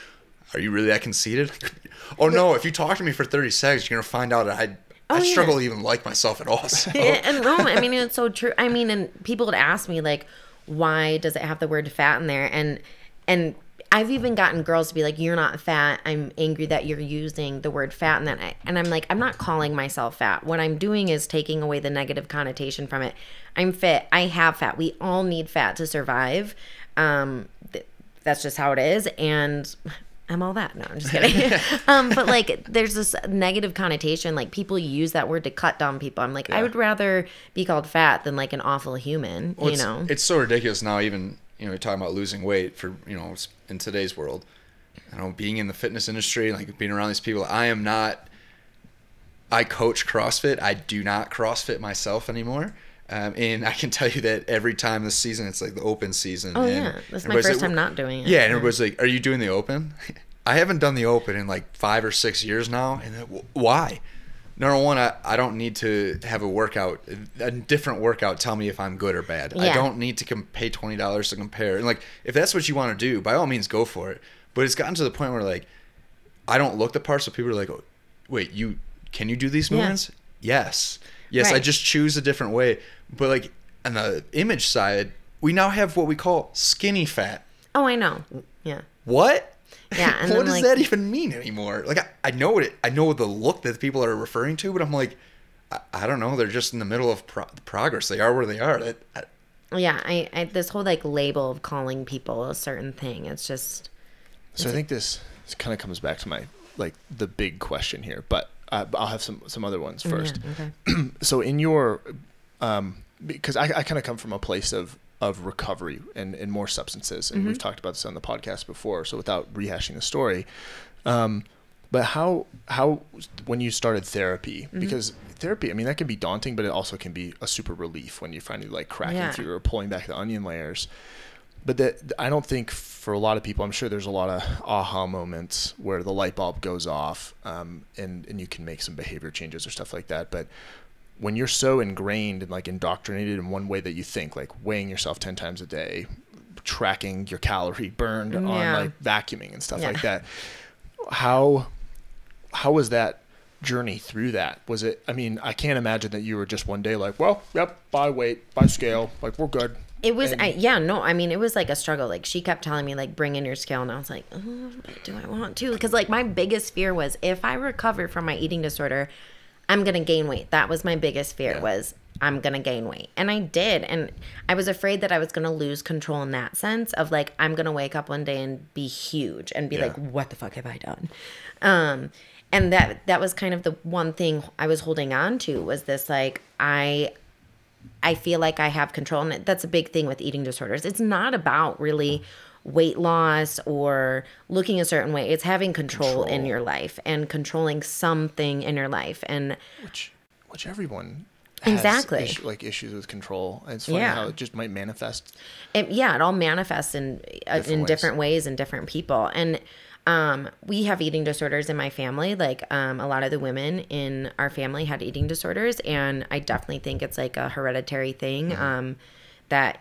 are you really that conceited? oh no! If you talk to me for 30 seconds, you're gonna find out that I. Oh, I Oh, yeah. struggle to even like myself at all. So. Yeah, and no, I mean it's so true. I mean, and people would ask me like, why does it have the word fat in there? And and I've even gotten girls to be like, "You're not fat. I'm angry that you're using the word fat." And then, I, and I'm like, I'm not calling myself fat. What I'm doing is taking away the negative connotation from it. I'm fit. I have fat. We all need fat to survive. Um, th- that's just how it is. And I'm all that. No, I'm just kidding. um, but like, there's this negative connotation. Like people use that word to cut down people. I'm like, I would rather be called fat than like an awful human. Well, you it's, know? it's so ridiculous now. Even you know, you're talking about losing weight for you know in today's world. You know, being in the fitness industry, like being around these people. I am not. I coach CrossFit. I do not CrossFit myself anymore. Um, and I can tell you that every time this season, it's like the open season. Oh, and yeah. That's my first like, time not doing it. Yeah, and everybody's like, "Are you doing the open?" I haven't done the open in like five or six years now, and then, why? Number one, I, I don't need to have a workout, a different workout, tell me if I'm good or bad. I don't need to com- pay twenty dollars to compare. And like, if that's what you want to do, by all means, go for it. But it's gotten to the point where like, I don't look the part, so people are like, oh, "Wait, you can you do these Yeah. movements?" Yes, yes. I just choose a different way. But like on the image side, we now have what we call skinny fat. Oh, I know. Yeah. What? Yeah, and what then, does like- that even mean anymore? Like I, I know what it. I know the look that people are referring to, but I'm like, I, I don't know. They're just in the middle of pro- progress. They are where they are. That, I, Yeah, I, I this whole like label of calling people a certain thing. It's just So I think this, this kind of comes back to my like the big question here, but uh, I'll have some some other ones first. Yeah, okay. so in your um because i, I kind of come from a place of of recovery and, and more substances. And we've talked about this on the podcast before so without rehashing the story um but how how when you started therapy because therapy i mean that can be daunting but it also can be a super relief when you finally like cracking Yeah. through or pulling back the onion layers. But that i don't think for a lot of people i'm sure there's a lot of aha moments where the light bulb goes off um, and and you can make some behavior changes or stuff like that but when you're so ingrained and like indoctrinated in one way that you think like weighing yourself 10 times a day tracking your calorie burned on like vacuuming and stuff Yeah. like that how how was that journey through that was it i mean i can't imagine that you were just one day like well yep by weight by scale like we're good It was, And- I, yeah, no, I mean, it was like a struggle. Like, she kept telling me, like, bring in your scale. And I was like, oh, do I want to? Because, like, my biggest fear was if I recover from my eating disorder, I'm going to gain weight. That was my biggest fear Yeah. was I'm going to gain weight. And I did. And I was afraid that I was going to lose control in that sense of, like, I'm going to wake up one day and be huge and be Yeah. like, what the fuck have I done? Um, and that that was kind of the one thing I was holding on to was this like I I feel like I have control. And that's a big thing with eating disorders. It's not about really weight loss or looking a certain way. It's having control, in your life and controlling something in your life. And which which everyone has Exactly. issue- like issues with control it's funny Yeah. how it just might manifest it, yeah, it all manifests in uh, Different in ways. different ways in different people. And um, we have eating disorders in my family. Like um, a lot of the women in our family had eating disorders, and I definitely think it's like a hereditary thing Mm-hmm. um, that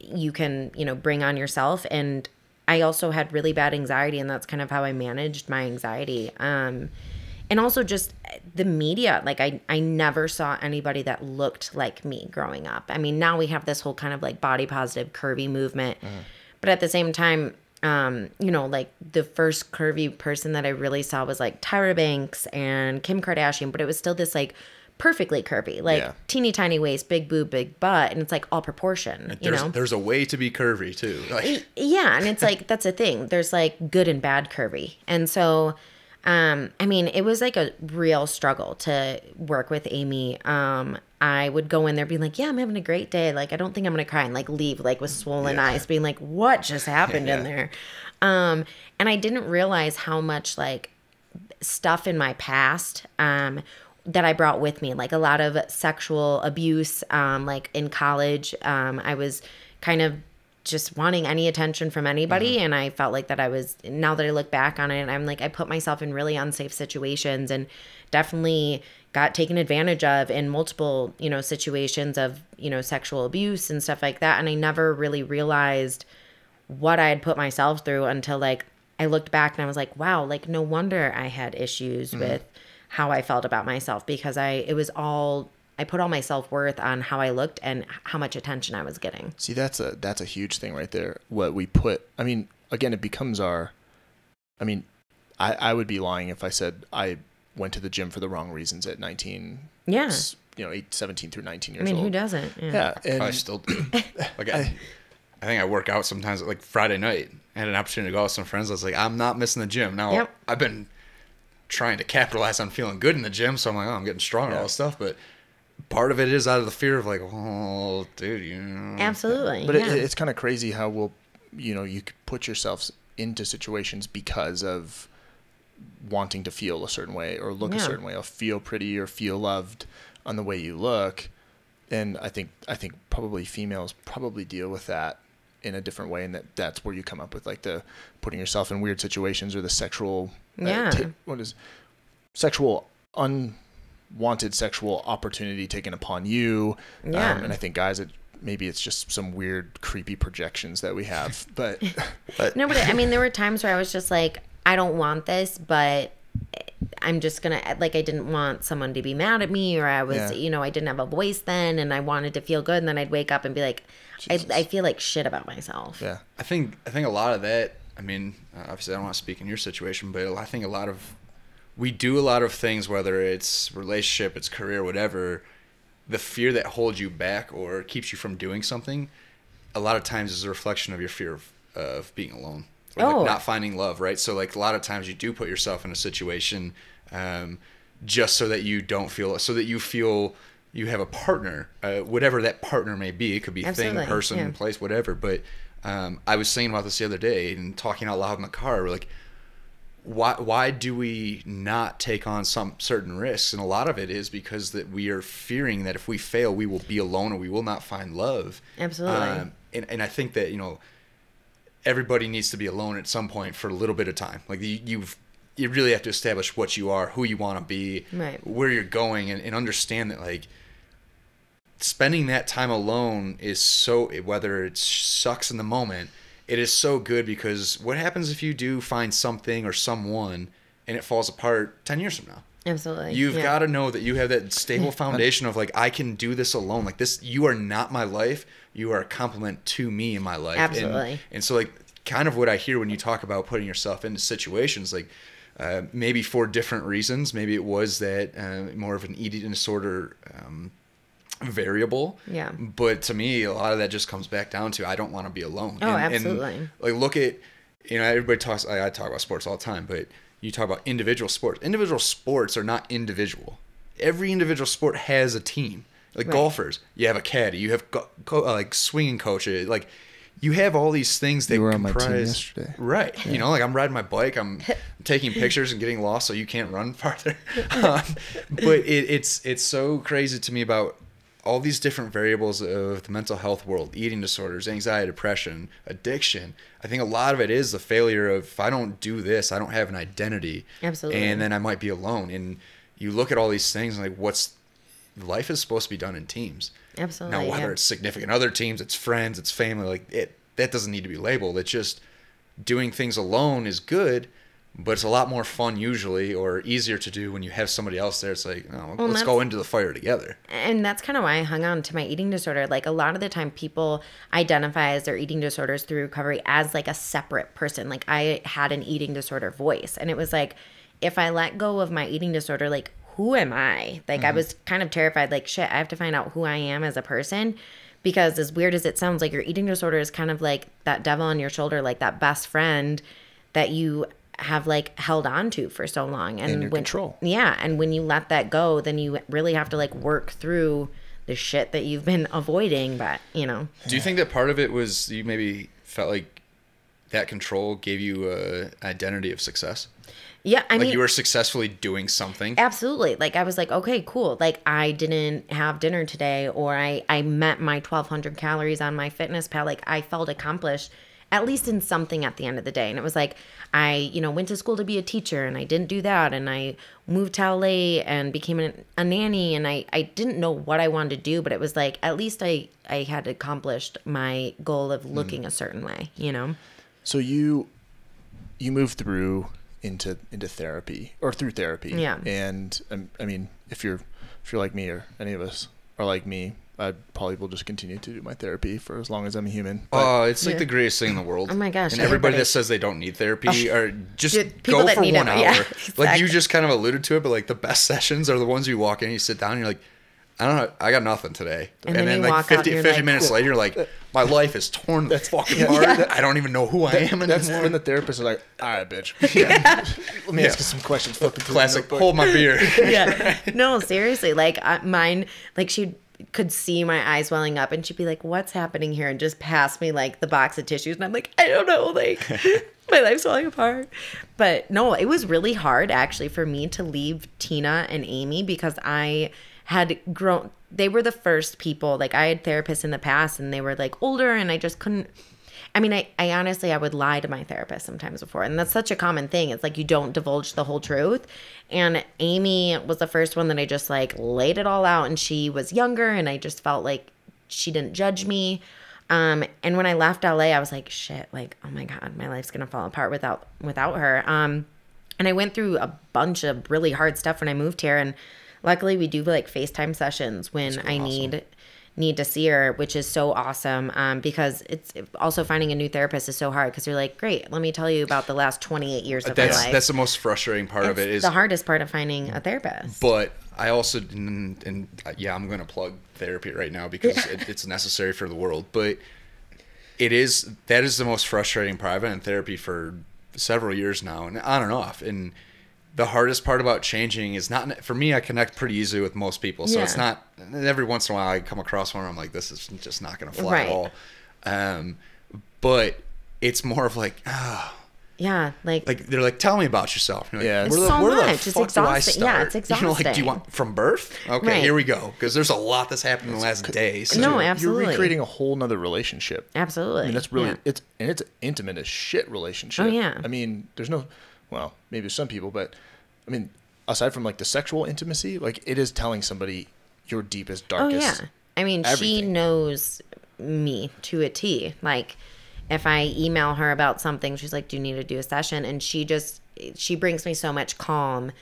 you can you know bring on yourself. And I also had really bad anxiety, and that's kind of how I managed my anxiety. Um, and also just the media like I, I never saw anybody that looked like me growing up i mean now we have this whole kind of like body positive curvy movement but at the same time um you know like the first curvy person that i really saw was like tyra banks and kim kardashian but it was still this like perfectly curvy like Yeah. teeny tiny waist big boob big butt and it's like all proportion you there's know? there's a way to be curvy too. Like, yeah and it's like that's a thing. There's like good and bad curvy. And so um i mean it was like a real struggle to work with amy. Um i would go in there being like yeah i'm having a great day. Like i don't think i'm gonna cry and like leave like with swollen Yeah. eyes being like what just happened in there? Um and i didn't realize how much like stuff in my past um that I brought with me like a lot of sexual abuse um like in college um I was kind of just wanting any attention from anybody and I felt like that I was now that I look back on it I'm like I put myself in really unsafe situations and definitely got taken advantage of in multiple you know situations of you know sexual abuse and stuff like that and I never really realized what I had put myself through until like I looked back and I was like, wow, like no wonder I had issues with how I felt about myself because I it was all I put all my self worth on how I looked and how much attention I was getting. See, that's a that's a huge thing right there. What we put, I mean, again, it becomes our. I mean, I I would be lying if I said I went to the gym for the wrong reasons at 19. Yeah. s- You know, eight, 17 through 19 years. I years mean, old. who doesn't? Yeah, and I still do. Like I, I think I work out sometimes. Like Friday night, I had an opportunity to go out with some friends. I was like, I'm not missing the gym. Now Yep. I've been trying to capitalize on feeling good in the gym, so I'm like, oh, I'm getting strong and all this stuff. But part of it is out of the fear of like, oh, dude, you know. Absolutely. but yeah. it, it's kind of crazy how we'll, you know, you could put yourself into situations because of wanting to feel a certain way or look a certain way or feel pretty or feel loved on the way you look. And I think I think probably females probably deal with that in a different way, and that that's where you come up with like the putting yourself in weird situations or the sexual uh, Yeah. ta- what is sexual unwanted sexual opportunity taken upon you. Yeah. Um, and I think guys, it, maybe it's just some weird, creepy projections that we have. But No, but I mean, there were times where I was just like, I don't want this, but I'm just gonna like I didn't want someone to be mad at me, or I was, Yeah. you know, I didn't have a voice then, and I wanted to feel good, and then I'd wake up and be like, I, I feel like shit about myself. yeah, I think I think a lot of that. I mean, uh, obviously, I don't want to speak in your situation, but I think a lot of we do a lot of things, whether it's relationship, it's career, whatever. The fear that holds you back or keeps you from doing something, a lot of times is a reflection of your fear of, of being alone, or Oh. like not finding love, right? So, like a lot of times, you do put yourself in a situation um, just so that you don't feel, so that you feel you have a partner, uh, whatever that partner may be. It could be Absolutely, thing, person, yeah. place, whatever. But um, I was thinking about this the other day and talking out loud in the car. We're like, why why do we not take on some certain risks? And a lot of it is because that we are fearing that if we fail, we will be alone or we will not find love. Absolutely. Um, and and I think that you know everybody needs to be alone at some point for a little bit of time. Like you, you've you really have to establish what you are, who you want to be, Right. where you're going, and, and understand that like spending that time alone is so whether it sucks in the moment it is so good because what happens if you do find something or someone and it falls apart 10 years from now Absolutely. you've yeah. got to know that you have that stable foundation of like i can do this alone like this you are not my life you are a complement to me in my life And- Absolutely. and, so like kind of what i hear when you talk about putting yourself into situations like uh, maybe for different reasons maybe it was that uh, more of an eating disorder um, variable Yeah. but to me a lot of that just comes back down to i don't want to be alone Oh, absolutely. like look at you know everybody talks I, I talk about sports all the time but you talk about individual sports individual sports are not individual every individual sport has a team like Right. golfers you have a caddy you have go, co- uh, like swinging coaches like you have all these things that You were on my team comprise yesterday. right you know like i'm riding my bike i'm taking pictures and getting lost so you can't run farther um, but it, it's it's so crazy to me about all these different variables of the mental health world eating disorders anxiety depression addiction i think a lot of it is the failure of if i don't do this i don't have an identity Absolutely. and then i might be alone and you look at all these things and like what's life is supposed to be done in teams Absolutely. now whether yeah. it's significant other teams it's friends it's family like it that doesn't need to be labeled it's just doing things alone is good but it's a lot more fun usually or easier to do when you have somebody else there it's like oh, Well, let's go into the fire together and that's kind of why I hung on to my eating disorder. Like a lot of the time, people identify as their eating disorders through recovery as like a separate person. Like I had an eating disorder voice, and it was like, if I let go of my eating disorder, like who am I? Like I mm-hmm. was kind of terrified. Like shit, I have to find out who I am as a person. Because as weird as it sounds, like your eating disorder is kind of like that devil on your shoulder, like that best friend that you have like held on to for so long and In your when, control. yeah, and when you let that go, then you really have to like work through the shit that you've been avoiding. But you know, do you think that part of it was you maybe felt like that control gave you a identity of success yeah, I like mean, you were successfully doing something absolutely. Like I was like, okay, cool. Like I didn't have dinner today, or I I met my twelve hundred calories on MyFitnessPal. Like I felt accomplished. At least in something at the end of the day. And it was like, I, you know, went to school to be a teacher and I didn't do that. And I moved to LA and became a, a nanny. And I, I didn't know what I wanted to do, but it was like, at least I, I had accomplished my goal of looking a certain way, you know? So you you moved through into into therapy or through therapy. Yeah. And um, I mean, if you're if you're like me or any of us are like me, I probably will just continue to do my therapy for as long as I'm human. Oh, but Oh, it's like Yeah. the greatest thing in the world. Oh my gosh, And everybody everybody- that says they don't need therapy oh, are just Dude, go that for need one it, hour. yeah, Like you just kind of alluded to it, but like the best sessions are the ones you walk in, you sit down, and you're like, I don't know, I got nothing today. And then you like walk 50, 50 like, minutes later, you're like, my life is torn the fucking apart. I don't even know who I am that's anymore. when the therapist is like, "All right, bitch. Let me ask you some questions." Flipping through the Classic, hold my beer. yeah. No, seriously. Like I, mine, like she could see my eyes welling up and she'd be like, what's happening here? And just pass me like the box of tissues. And I'm like, I don't know. Like my life's falling apart. But no, it was really hard actually for me to leave Tina and Amy because I had grown, they were the first people, like I had therapists in the past and they were like older and I just couldn't, I mean, I, I honestly, I would lie to my therapist sometimes before. And that's such a common thing. It's like you don't divulge the whole truth. And Amy was the first one that I just like laid it all out. And she was younger and I just felt like she didn't judge me. Um, and when I left LA, I was like, shit, like, oh my God, my life's gonna fall apart without without her. Um, and I went through a bunch of really hard stuff when I moved here. And luckily we do like FaceTime sessions when I awesome. need need to see her, which is so awesome. Um, because it's also finding a new therapist is so hard because you're like, great, let me tell you about the last 28 years of that's, my life. That's the most frustrating part it's of it. Is the hardest part of finding a therapist. But I also and, and yeah, I'm going to plug therapy right now because it, it's necessary for the world. But it is that is the most frustrating part. I've been in therapy for several years now, and on and off, and the hardest part about changing is not for me. I connect pretty easily with most people, so yeah. it's not. Every once in a while, I come across one. I'm like, this is just not going to fly right. at all. Um, but it's more of like, oh, yeah, like like they're like, tell me about yourself. Like, yeah, it's where, so where much. it's exhausting. Yeah, it's exhausting. You know, like, do you want from birth? Okay, right. here we go. Because there's a lot that's happened in the last day. So. No, absolutely. You're recreating a whole nother relationship. Absolutely. I mean, that's really yeah. it's and it's intimate as shit relationship. Oh yeah. I mean, there's no, well, maybe some people, but I mean, aside from like the sexual intimacy, like it is telling somebody your deepest, darkest. Oh yeah. I mean, everything. she knows me to a T. Like, if I email her about something, she's like, "Do you need to do a session?" And she just she brings me so much calm,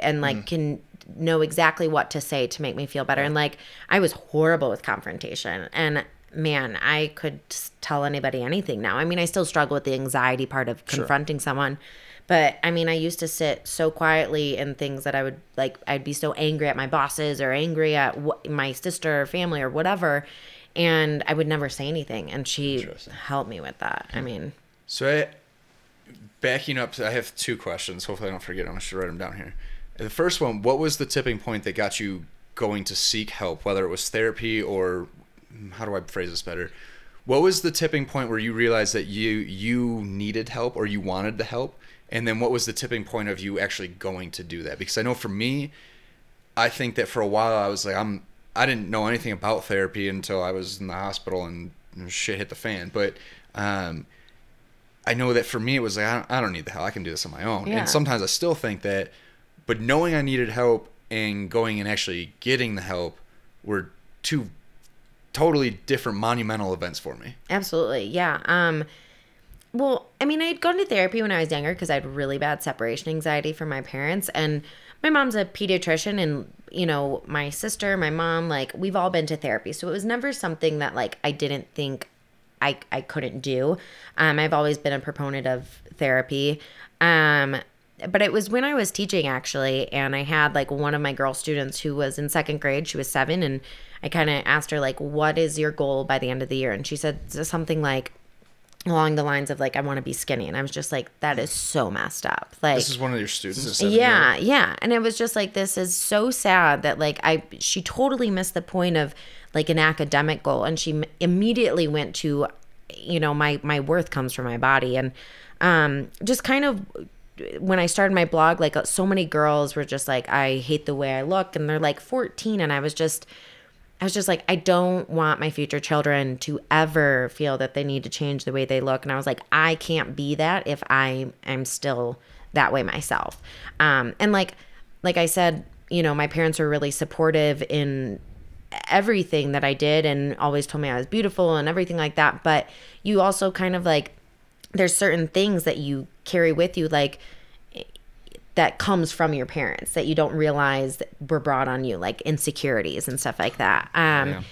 and like mm. can know exactly what to say to make me feel better. And like, I was horrible with confrontation, and man, I could tell anybody anything now. I mean, I still struggle with the anxiety part of confronting sure. someone but I mean, I used to sit so quietly in things that I would like, I'd be so angry at my bosses or angry at wh- my sister or family or whatever. And I would never say anything. And she helped me with that. I mean, so I, backing up, I have two questions. Hopefully, I don't forget. I should write them down here. The first one What was the tipping point that got you going to seek help, whether it was therapy or how do I phrase this better? What was the tipping point where you realized that you you needed help or you wanted the help? And then what was the tipping point of you actually going to do that? Because i know for me i think that for a while i was like i'm i didn't know anything about therapy until i was in the hospital and shit hit the fan. But um, i know that for me it was like i don't, I don't need the help i can do this on my own. Yeah. and sometimes i still think that but knowing i needed help and going and actually getting the help were two totally different monumental events for me. Absolutely. Yeah. Um well, I mean, I had gone to therapy when I was younger because I had really bad separation anxiety from my parents. And my mom's a pediatrician, and, you know, my sister, my mom, like, we've all been to therapy. So it was never something that, like, I didn't think I, I couldn't do. Um, I've always been a proponent of therapy. Um, but it was when I was teaching actually, and I had like one of my girl students who was in second grade. She was seven, and I kind of asked her like, "What is your goal by the end of the year?" And she said something like, along the lines of like I want to be skinny and I was just like that is so messed up. Like This is one of your students. Yeah, yeah. And it was just like this is so sad that like I she totally missed the point of like an academic goal and she immediately went to you know my my worth comes from my body and um just kind of when I started my blog like so many girls were just like I hate the way I look and they're like 14 and I was just I was just like, I don't want my future children to ever feel that they need to change the way they look. And I was like, I can't be that if I am still that way myself. Um, and like, like I said, you know, my parents were really supportive in everything that I did and always told me I was beautiful and everything like that. But you also kind of like, there's certain things that you carry with you, like, that comes from your parents that you don't realize were brought on you, like insecurities and stuff like that. Um, yeah.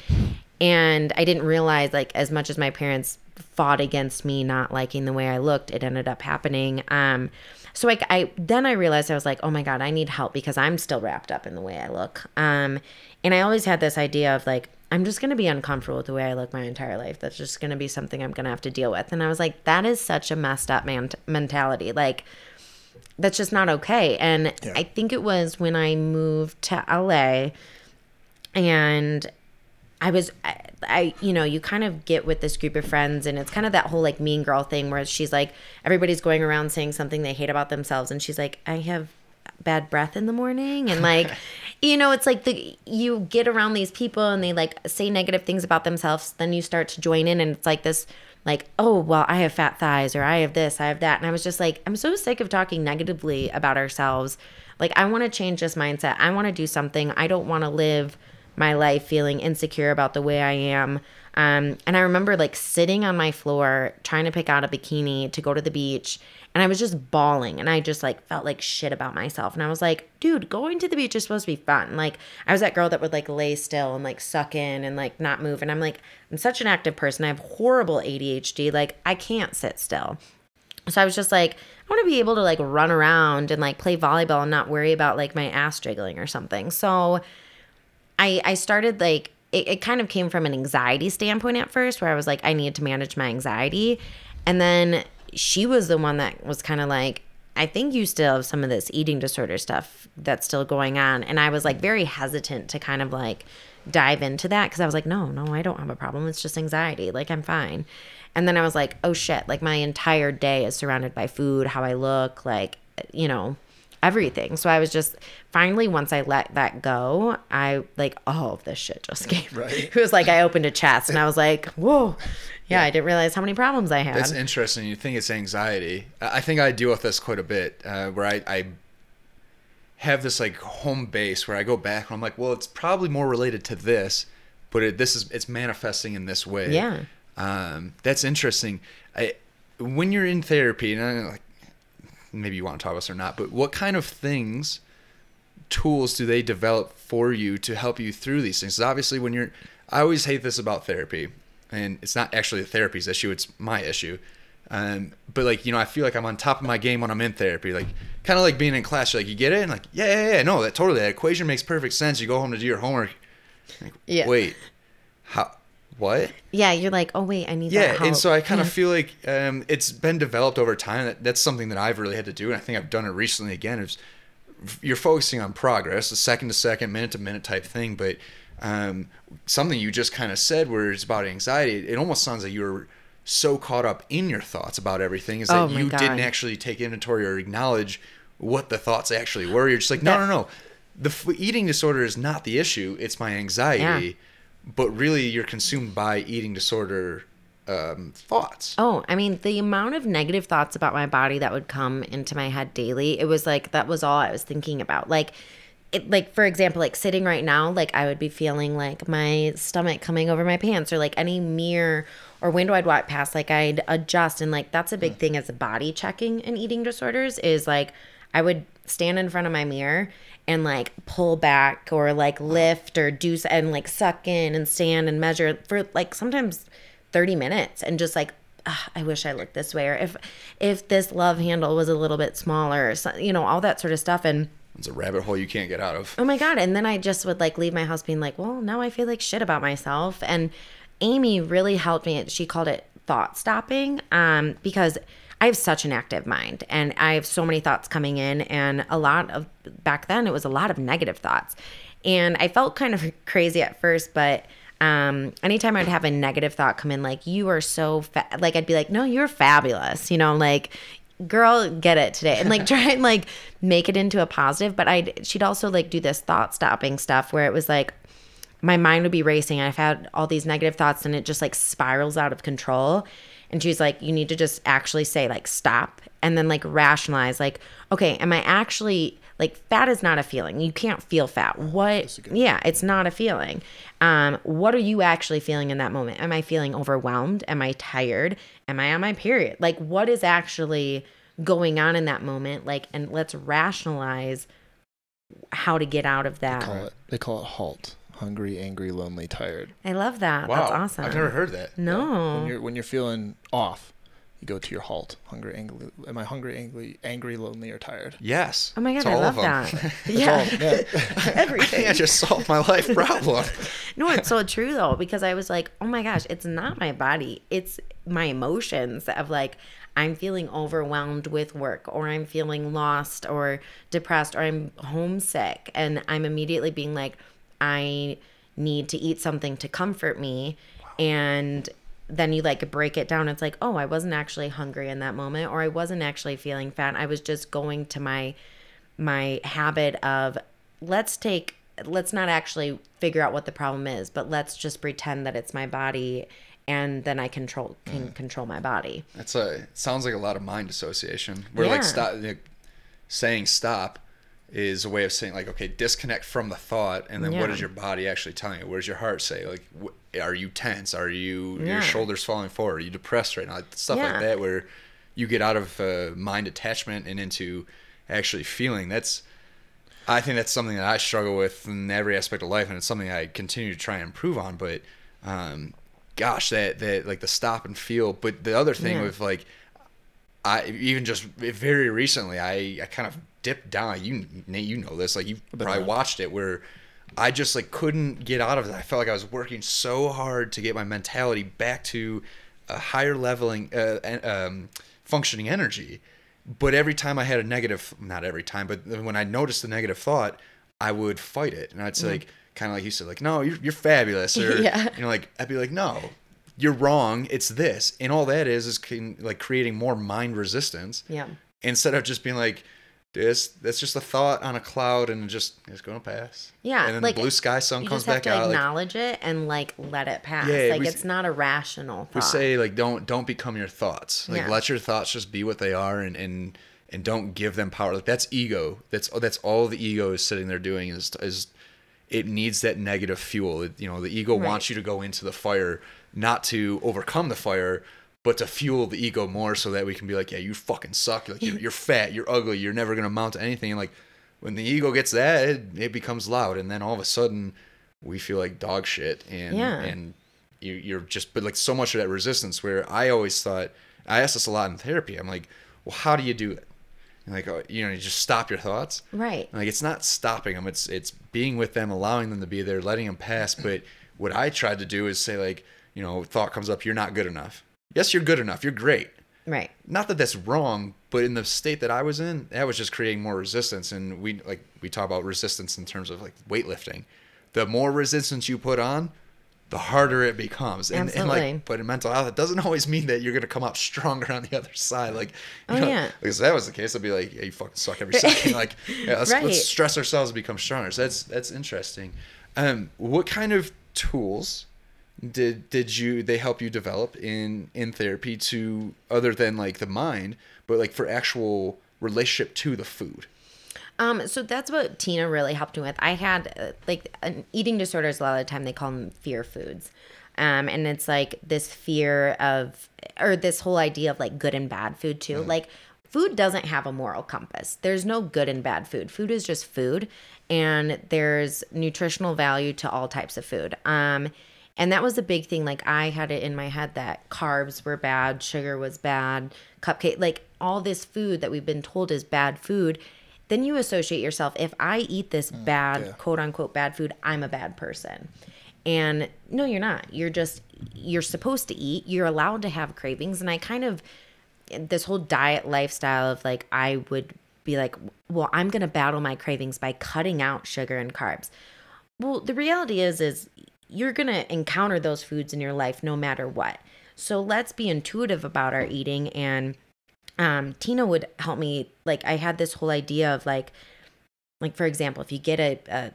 And I didn't realize, like, as much as my parents fought against me not liking the way I looked, it ended up happening. Um, so I, I then I realized I was like, oh my god, I need help because I'm still wrapped up in the way I look. Um, and I always had this idea of like, I'm just gonna be uncomfortable with the way I look my entire life. That's just gonna be something I'm gonna have to deal with. And I was like, that is such a messed up man- mentality. Like that's just not okay. And yeah. I think it was when I moved to LA and I was, I, I, you know, you kind of get with this group of friends, and it's kind of that whole like mean girl thing where she's like, everybody's going around saying something they hate about themselves, and she's like, I have bad breath in the morning and like you know it's like the you get around these people and they like say negative things about themselves then you start to join in and it's like this like oh well i have fat thighs or i have this i have that. And i was just like i'm so sick of talking negatively about ourselves. Like i want to change this mindset. I want to do something. I don't want to live my life feeling insecure about the way i am. Um, and i remember like sitting on my floor trying to pick out a bikini to go to the beach and I was just bawling and I just like felt like shit about myself. And I was like, dude, going to the beach is supposed to be fun. Like I was that girl that would like lay still and like suck in and like not move. And I'm like, I'm such an active person. I have horrible ADHD. Like I can't sit still. So I was just like, I want to be able to like run around and like play volleyball and not worry about like my ass jiggling or something. So I I started like it, it kind of came from an anxiety standpoint at first where I was like, I needed to manage my anxiety. And then she was the one that was kind of like, I think you still have some of this eating disorder stuff that's still going on. And I was like very hesitant to kind of like dive into that because I was like, no, no, I don't have a problem. It's just anxiety. Like, I'm fine. And then I was like, oh shit, like my entire day is surrounded by food, how I look, like, you know, everything. So I was just finally once I let that go, I like all of this shit just came. Right. It was like I opened a chest and I was like, whoa. Yeah, I didn't realize how many problems I had. That's interesting. You think it's anxiety. I think I deal with this quite a bit, uh, where I, I have this like home base where I go back and I'm like, well, it's probably more related to this, but it, this is it's manifesting in this way. Yeah. Um, that's interesting. I when you're in therapy, and I'm like maybe you want to talk about this or not, but what kind of things, tools do they develop for you to help you through these things? obviously, when you're, I always hate this about therapy, and it's not actually the therapy's issue; it's my issue. Um, but like you know, I feel like I'm on top of my game when I'm in therapy. Like kind of like being in class. You're like you get it, and like yeah, yeah, yeah, no, that totally that equation makes perfect sense. You go home to do your homework. Like, yeah. Wait, how? What? Yeah, you're like, oh wait, I need yeah, and so I kind of feel like um, it's been developed over time. That that's something that I've really had to do, and I think I've done it recently again. Is you're focusing on progress, the second to second, minute to minute type thing, but um, something you just kind of said, where it's about anxiety, it almost sounds like you were so caught up in your thoughts about everything, is that oh you God. didn't actually take inventory or acknowledge what the thoughts actually were. You're just like, no, that, no, no. The f- eating disorder is not the issue; it's my anxiety. Yeah but really you're consumed by eating disorder um, thoughts. Oh, I mean, the amount of negative thoughts about my body that would come into my head daily, it was like that was all I was thinking about. Like, it, like for example, like sitting right now, like I would be feeling like my stomach coming over my pants, or like any mirror or window I'd walk past, like I'd adjust, and like that's a big mm. thing as a body checking in eating disorders is like I would stand in front of my mirror and like pull back or like lift or do and like suck in and stand and measure for like sometimes 30 minutes and just like I wish I looked this way or if if this love handle was a little bit smaller so, you know all that sort of stuff and it's a rabbit hole you can't get out of. Oh my god! And then I just would like leave my house being like, well, now I feel like shit about myself. And Amy really helped me. She called it thought stopping, um, because I have such an active mind and I have so many thoughts coming in. And a lot of back then, it was a lot of negative thoughts. And I felt kind of crazy at first, but um, anytime I'd have a negative thought come in, like, you are so, fa-, like, I'd be like, no, you're fabulous, you know, like, girl get it today and like try and like make it into a positive but I'd, she'd also like do this thought stopping stuff where it was like my mind would be racing i've had all these negative thoughts and it just like spirals out of control and she's like, you need to just actually say, like, stop and then like rationalize, like, okay, am I actually like fat is not a feeling. You can't feel fat. What? Yeah, it's not a feeling. Um, what are you actually feeling in that moment? Am I feeling overwhelmed? Am I tired? Am I on my period? Like, what is actually going on in that moment? Like, and let's rationalize how to get out of that. They call it, they call it halt hungry, angry, lonely, tired. I love that. Wow. That's awesome. I've never heard that. No. When you're when you're feeling off, you go to your halt. Hungry, angry. Am I hungry, angry, angry, lonely, or tired? Yes. Oh my god, I love that. yeah. All, yeah. Everything. I just solved my life problem. no, it's so true though because I was like, oh my gosh, it's not my body. It's my emotions of like I'm feeling overwhelmed with work or I'm feeling lost or depressed or I'm homesick and I'm immediately being like I need to eat something to comfort me. Wow. And then you like break it down. It's like, oh, I wasn't actually hungry in that moment, or I wasn't actually feeling fat. I was just going to my my habit of let's take let's not actually figure out what the problem is, but let's just pretend that it's my body and then I control can Mm. control my body. That's a it sounds like a lot of mind dissociation. Where Yeah. like stop like, saying stop is a way of saying like okay disconnect from the thought and then what Yeah. is your body actually telling you? What does your heart say? Like wh- are you tense? Are you Yeah. your shoulders falling forward? Are you depressed right now? Like, stuff Yeah. like that where you get out of uh, mind attachment and into actually feeling. That's I think that's something that I struggle with in every aspect of life, and it's something I continue to try and improve on. But, um, gosh, that that like the stop and feel. But the other thing with like, I even just very recently, I I kind of dipped down. You Nate, you know this. Like you probably watched it where. I just like couldn't get out of it. I felt like I was working so hard to get my mentality back to a higher leveling, uh, um, functioning energy. But every time I had a negative, not every time, but when I noticed the negative thought, I would fight it, and I'd say like, kind of like you said, like, no, you're, you're fabulous, or Yeah. you know, like I'd be like, no, you're wrong. It's this, and all that is is can, like creating more mind resistance Yeah. instead of just being like. This that's just a thought on a cloud and it just it's gonna pass. Yeah, and then like, the blue sky sun You comes just have back to out. Like, acknowledge it and like let it pass. Yeah, like we- it's not a rational thought. we say like don't don't become your thoughts like Yeah. let your thoughts just be what they are and and and don't give them power like that's ego that's that's all the ego is sitting there doing is is it needs that negative fuel it, you know the ego Right. wants you to go into the fire not to overcome the fire but to fuel the ego more so that we can be like yeah you fucking suck. Like you're, you're fat you're ugly you're never gonna amount to anything. And like when the ego gets that it, it becomes loud. And then all of a sudden we feel like dog shit. And Yeah. and you, you're just but like so much of that resistance where i always thought i asked this a lot in therapy. I'm like well how do you do it? And like oh, you know you just stop your thoughts. Right. and like it's not stopping them it's it's being with them allowing them to be there letting them pass. But what i tried to do is say like you know thought comes up you're not good enough yes you're good enough. You're great. Right. not that that's wrong but in the state that i was in that was just creating more resistance. And we like we talk about resistance in terms of like weightlifting. The more resistance you put on the harder it becomes. And, and like but in mental health it doesn't always mean that you're gonna come out stronger on the other side. Like you Oh, know, yeah. because if that was the case i'd be like yeah you fucking suck every second. Like yeah let's, Right. let's stress ourselves and become stronger. So that's that's interesting. Um what kind of tools did did you they help you develop in in therapy to other than like the mind but like for actual relationship to the food Um, so that's what Tina really helped me with. I had uh, like an eating disorders. A lot of the time, they call them fear foods, um, and it's like this fear of, or this whole idea of like good and bad food too. Like food doesn't have a moral compass. There's no good and bad food. Food is just food, and there's nutritional value to all types of food. Um, and that was a big thing. Like I had it in my head that carbs were bad, sugar was bad, cupcake, like all this food that we've been told is bad food. Then you associate yourself. If I eat this mm, bad, yeah. quote unquote, bad food, I'm a bad person. And no, you're not. You're just, you're supposed to eat. You're allowed to have cravings. And I kind of, this whole diet lifestyle of like, I would be like, well, I'm going to battle my cravings by cutting out sugar and carbs. Well, the reality is is you're going to encounter those foods in your life no matter what. So let's be intuitive about our eating and um Tina would help me like I had this whole idea of like like for example, if you get a a,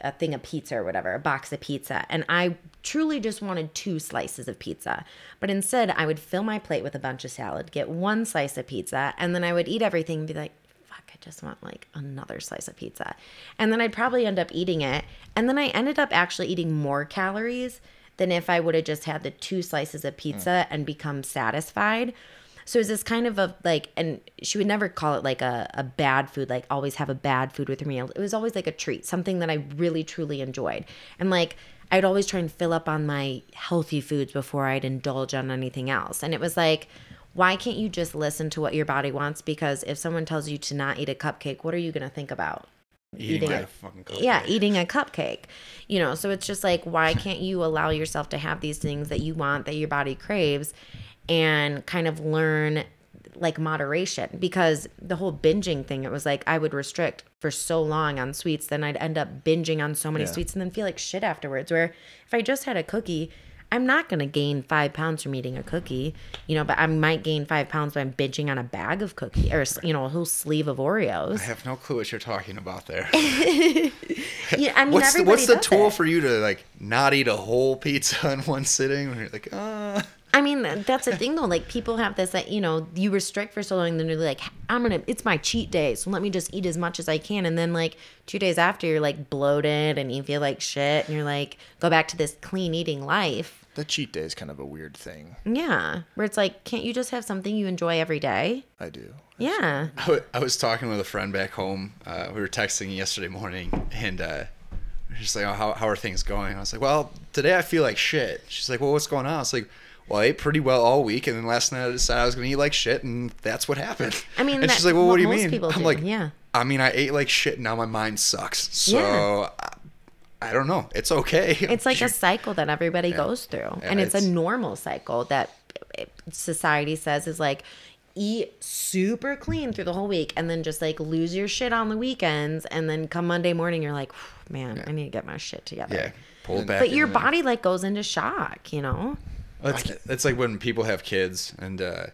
a thing of pizza or whatever, a box of pizza, and I truly just wanted two slices of pizza. But instead, I would fill my plate with a bunch of salad, get one slice of pizza, and then I would eat everything and be like, just want like another slice of pizza. And then I'd probably end up eating it. And then I ended up actually eating more calories than if I would have just had the two slices of mm. pizza and become satisfied. So it's this kind of a like, and she would never call it like a, a bad food, like always have a bad food with her meal. It was always like a treat, something that I really truly enjoyed. And like, I'd always try and fill up on my healthy foods before I'd indulge on anything else. And it was like, why can't you just listen to what your body wants? Because if someone tells you to not eat a cupcake, what are you going to think about? eating, Eating fucking cupcake. yeah eating a cupcake you know so it's just like why can't you allow yourself to have these things that you want that your body craves and kind of learn like moderation because the whole binging thing it was like i would restrict for so long on sweets then i'd end up binging on so many Yeah. sweets and then feel like shit afterwards where if i just had a cookie I'm not gonna gain five pounds from eating a cookie, you know, but I might gain five pounds by binging on a bag of cookie or you know a whole sleeve of Oreos. I have no clue what you're talking about there. Yeah, I mean, what's the, what's the tool it. for you to like not eat a whole pizza in one sitting? When you're like, ah, I mean, that's the thing though. Like people have this, that you know, you restrict for so long, then they're like, I'm gonna, it's my cheat day, so let me just eat as much as I can, and then like two days after, you're like bloated and you feel like shit, and you're like, go back to this clean eating life. The cheat day is kind of a weird thing. Yeah, where it's like, can't you just have something you enjoy every day? I do. Yeah. I wa- I was talking with a friend back home. Uh, we were texting yesterday morning, and uh, we like, oh, how, how are things going? I was like, well, today I feel like shit. She's like, well, what's going on? I was like, well, I ate pretty well all week, and then last night I decided I was going to eat like shit, and that's what happened. I mean, and that's she's like, well, what, what do you mean? people I'm do, like, yeah. I mean, I ate like shit, and now my mind sucks. So Yeah. I, I don't know. It's okay. It's like a cycle that everybody goes through. Yeah, and it's, it's- a normal cycle that eh, eh, society says is like eat super clean through the whole week and then just like lose your shit on the weekends and then come Monday morning you're like, "Whew, man, I need to get my shit together. yeah, pull back. But your body like goes into shock, you know? It's, it's like when people have kids and uh,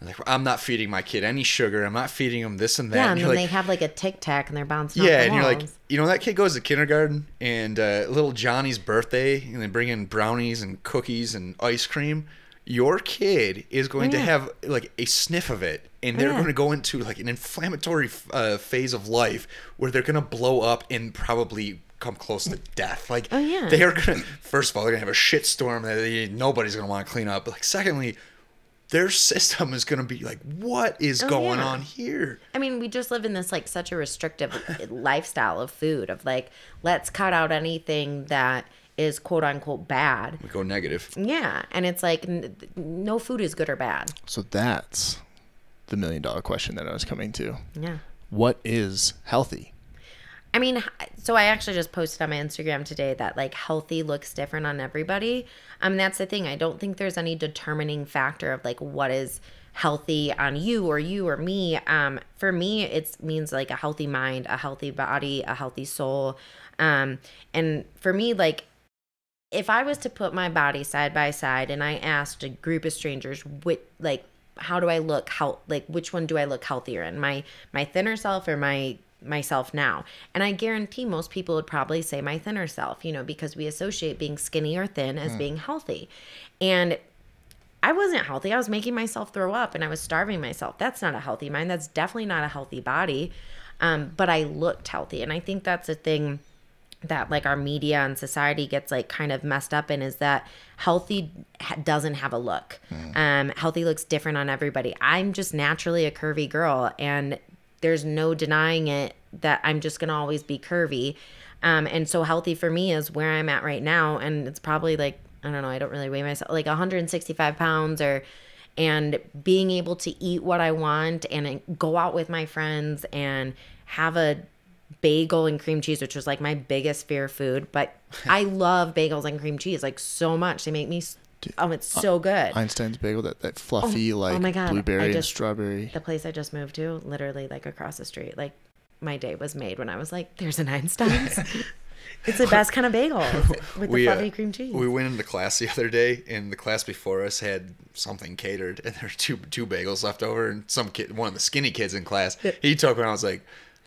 like, I'm not feeding my kid any sugar. I'm not feeding them this and that. Yeah, and you're then like, they have like a tic tac and they're bouncing yeah, and you're like, you know, that kid goes to kindergarten and uh, little Johnny's birthday, and they bring in brownies and cookies and ice cream. Your kid is going to Yeah. have like a sniff of it, and they're Yeah. going to go into like an inflammatory uh, phase of life where they're going to blow up and probably come close to death. Like, Oh, yeah. they are going to. First of all, they're going to have a shit storm that they, nobody's going to want to clean up. But like, secondly. Their system is going to be like, what is Oh, going yeah. on here? I mean, we just live in this like such a restrictive lifestyle of food of like let's cut out anything that is quote unquote bad. We go negative. Yeah, and it's like n- no food is good or bad. So that's the million dollar question that I was coming to. Yeah. What is healthy? I mean, so I actually just posted on my Instagram today that like healthy looks different on everybody. Um, that's the thing. I don't think there's any determining factor of like what is healthy on you or you or me. Um, for me, it means like a healthy mind, a healthy body, a healthy soul. Um, and for me, like if I was to put my body side by side and I asked a group of strangers, what like how do I look how like which one do I look healthier in my my thinner self or my myself now and i guarantee most people would probably say my thinner self you know because we associate being skinny or thin as being healthy and I wasn't healthy. I was making myself throw up and I was starving myself. That's not a healthy mind. That's definitely not a healthy body. Um, but I looked healthy. And I think that's a thing that like our media and society gets like kind of messed up in is that healthy ha- doesn't have a look. Um, healthy looks different on everybody. I'm just naturally a curvy girl and there's no denying it that I'm just going to always be curvy. Um, and so healthy for me is where I'm at right now. And it's probably like, I don't know, I don't really weigh myself like 165 pounds or, and being able to eat what I want and go out with my friends and have a bagel and cream cheese, which was like my biggest fear food. But I love bagels and cream cheese like so much. They make me, s- oh, it's so good. Einstein's bagel, that, that fluffy, like oh my God, I blueberry and strawberry. the place I just moved to, literally like across the street, like my day was made when I was like, there's an Einstein's. it's the best kind of bagel with the we, uh, fluffy cream cheese. We went into class the other day, and the class before us had something catered, and there were two two bagels left over, and some kid, one of the skinny kids in class, he took one. I was like,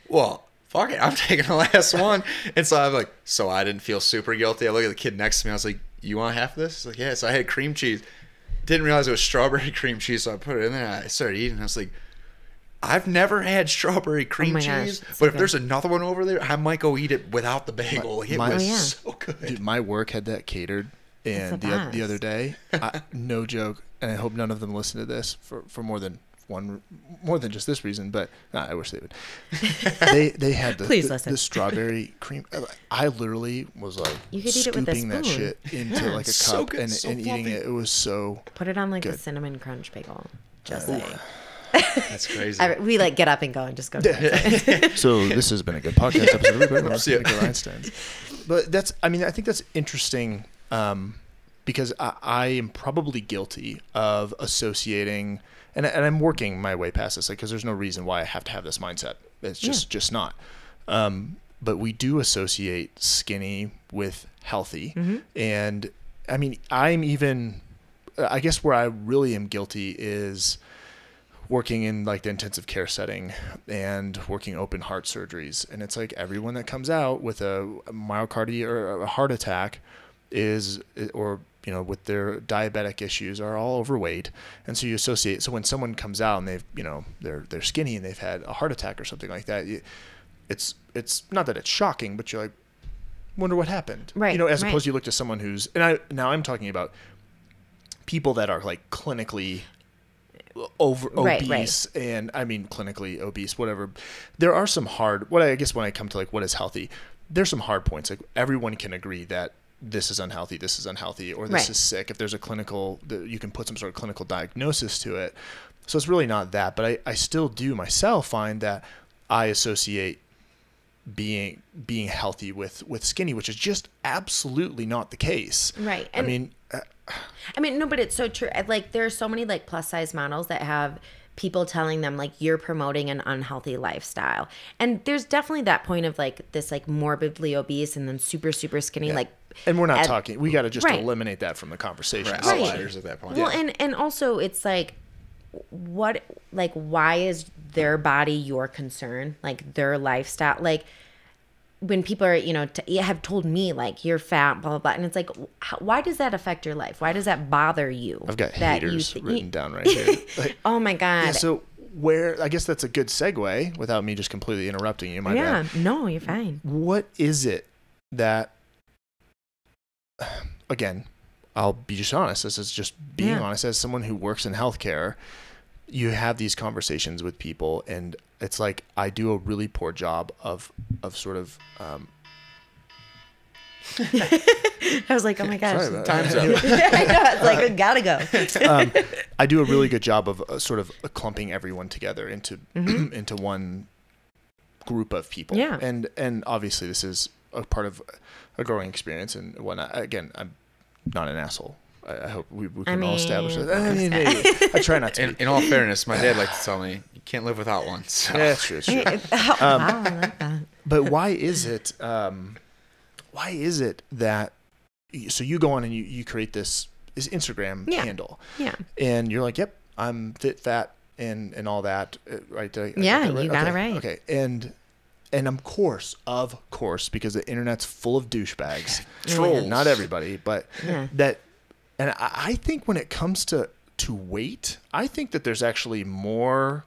"Well, fuck it, I'm taking the last one." And so I'm like, so I didn't feel super guilty. I look at the kid next to me. I was like, "You want half of this?" He's like, "Yeah." So I had cream cheese. Didn't realize it was strawberry cream cheese, so I put it in there. And I started eating. I was like. I've never had strawberry oh cream Oh my gosh, cheese, but so if there's another one over there, I might go eat it without the bagel. Like, it my- was Oh, yeah. so good. Dude, my work had that catered, and the the, the other day, I, no joke, and I hope none of them listen to this for, for more than one, more than just this reason. But nah, I wish they would. they they had the, Please the, listen. the strawberry cream. I literally was like You could eat it with a scooping that shit into like a It's so cup good, and, so and eating fluffy. it. It was so. Put it on like a Good. cinnamon crunch bagel. Just saying. That's crazy. I- we like get up and go and just go. to So this has been a good podcast episode. Everybody loves Yeah. Nicola Einstein. But that's, I mean, I think that's interesting um, because I, I am probably guilty of associating, and, and I'm working my way past this, like, because there's no reason why I have to have this mindset. It's just, just not. Um, but we do associate skinny with healthy, and I mean, I'm even. I guess where I really am guilty is working in like the intensive care setting and working open heart surgeries, and it's like everyone that comes out with a myocardial or a heart attack is or you know with their diabetic issues are all overweight and so you associate so when someone comes out and they've you know they're they're skinny and they've had a heart attack or something like that it's it's not that it's shocking but you're like wonder what happened Right, you know as right. opposed to you look to someone who's and i now i'm talking about people that are like clinically over Right, right. obese and i mean clinically obese whatever there are some hard what i guess when i come to like what is healthy there's some hard points like everyone can agree that this is unhealthy this is unhealthy or this Right. is sick if there's a clinical that you can put some sort of clinical diagnosis to it so it's really not that but i, I still do myself find that i associate being being healthy with with skinny which is just absolutely not the case Right, i mean uh, I mean, no, but it's so true. Like, there are so many like plus size models that have people telling them like you're promoting an unhealthy lifestyle, and there's definitely that point of like this like morbidly obese and then super super skinny. Like, and we're not at- talking we got to just Right. eliminate that from the conversation Right. Right. Outliers at that point. well, and and also it's like, what like why is their body your concern? Like their lifestyle, like. When people are, you know, t- have told me like you're fat, blah blah blah, and it's like, how, why does that affect your life? Why does that bother you? i've got that haters th- written down right here like, Oh my god! Yeah, so where I guess that's a good segue without me just completely interrupting you. My yeah, bad. no, you're fine. What is it that again, I'll be just honest, this is just being Yeah. honest as someone who works in healthcare, you have these conversations with people and it's like I do a really poor job of of sort of um I was like, oh my gosh, Time's up. I know. It's like, I gotta go. um, I do a really good job of uh, sort of clumping everyone together into into one group of people. Yeah. And and obviously this is a part of a growing experience and whatnot. Again, I'm not an asshole. I, I hope we, we can all establish that. I, mean, maybe. I try not to. In, in all fairness, my dad liked to tell me you can't live without one. So. Yeah, it's true. It's true. oh, wow, I like that. but why is it um why is it that so you go on and you, you create this this instagram Yeah. handle Yeah. and you're like yep i'm fit fat and and all that uh, right Did I- I Yeah, got that you got it right. okay and and of course of course because the internet's full of douchebags Trolls. not everybody but Yeah. that and I, think when it comes to to weight i think that there's actually more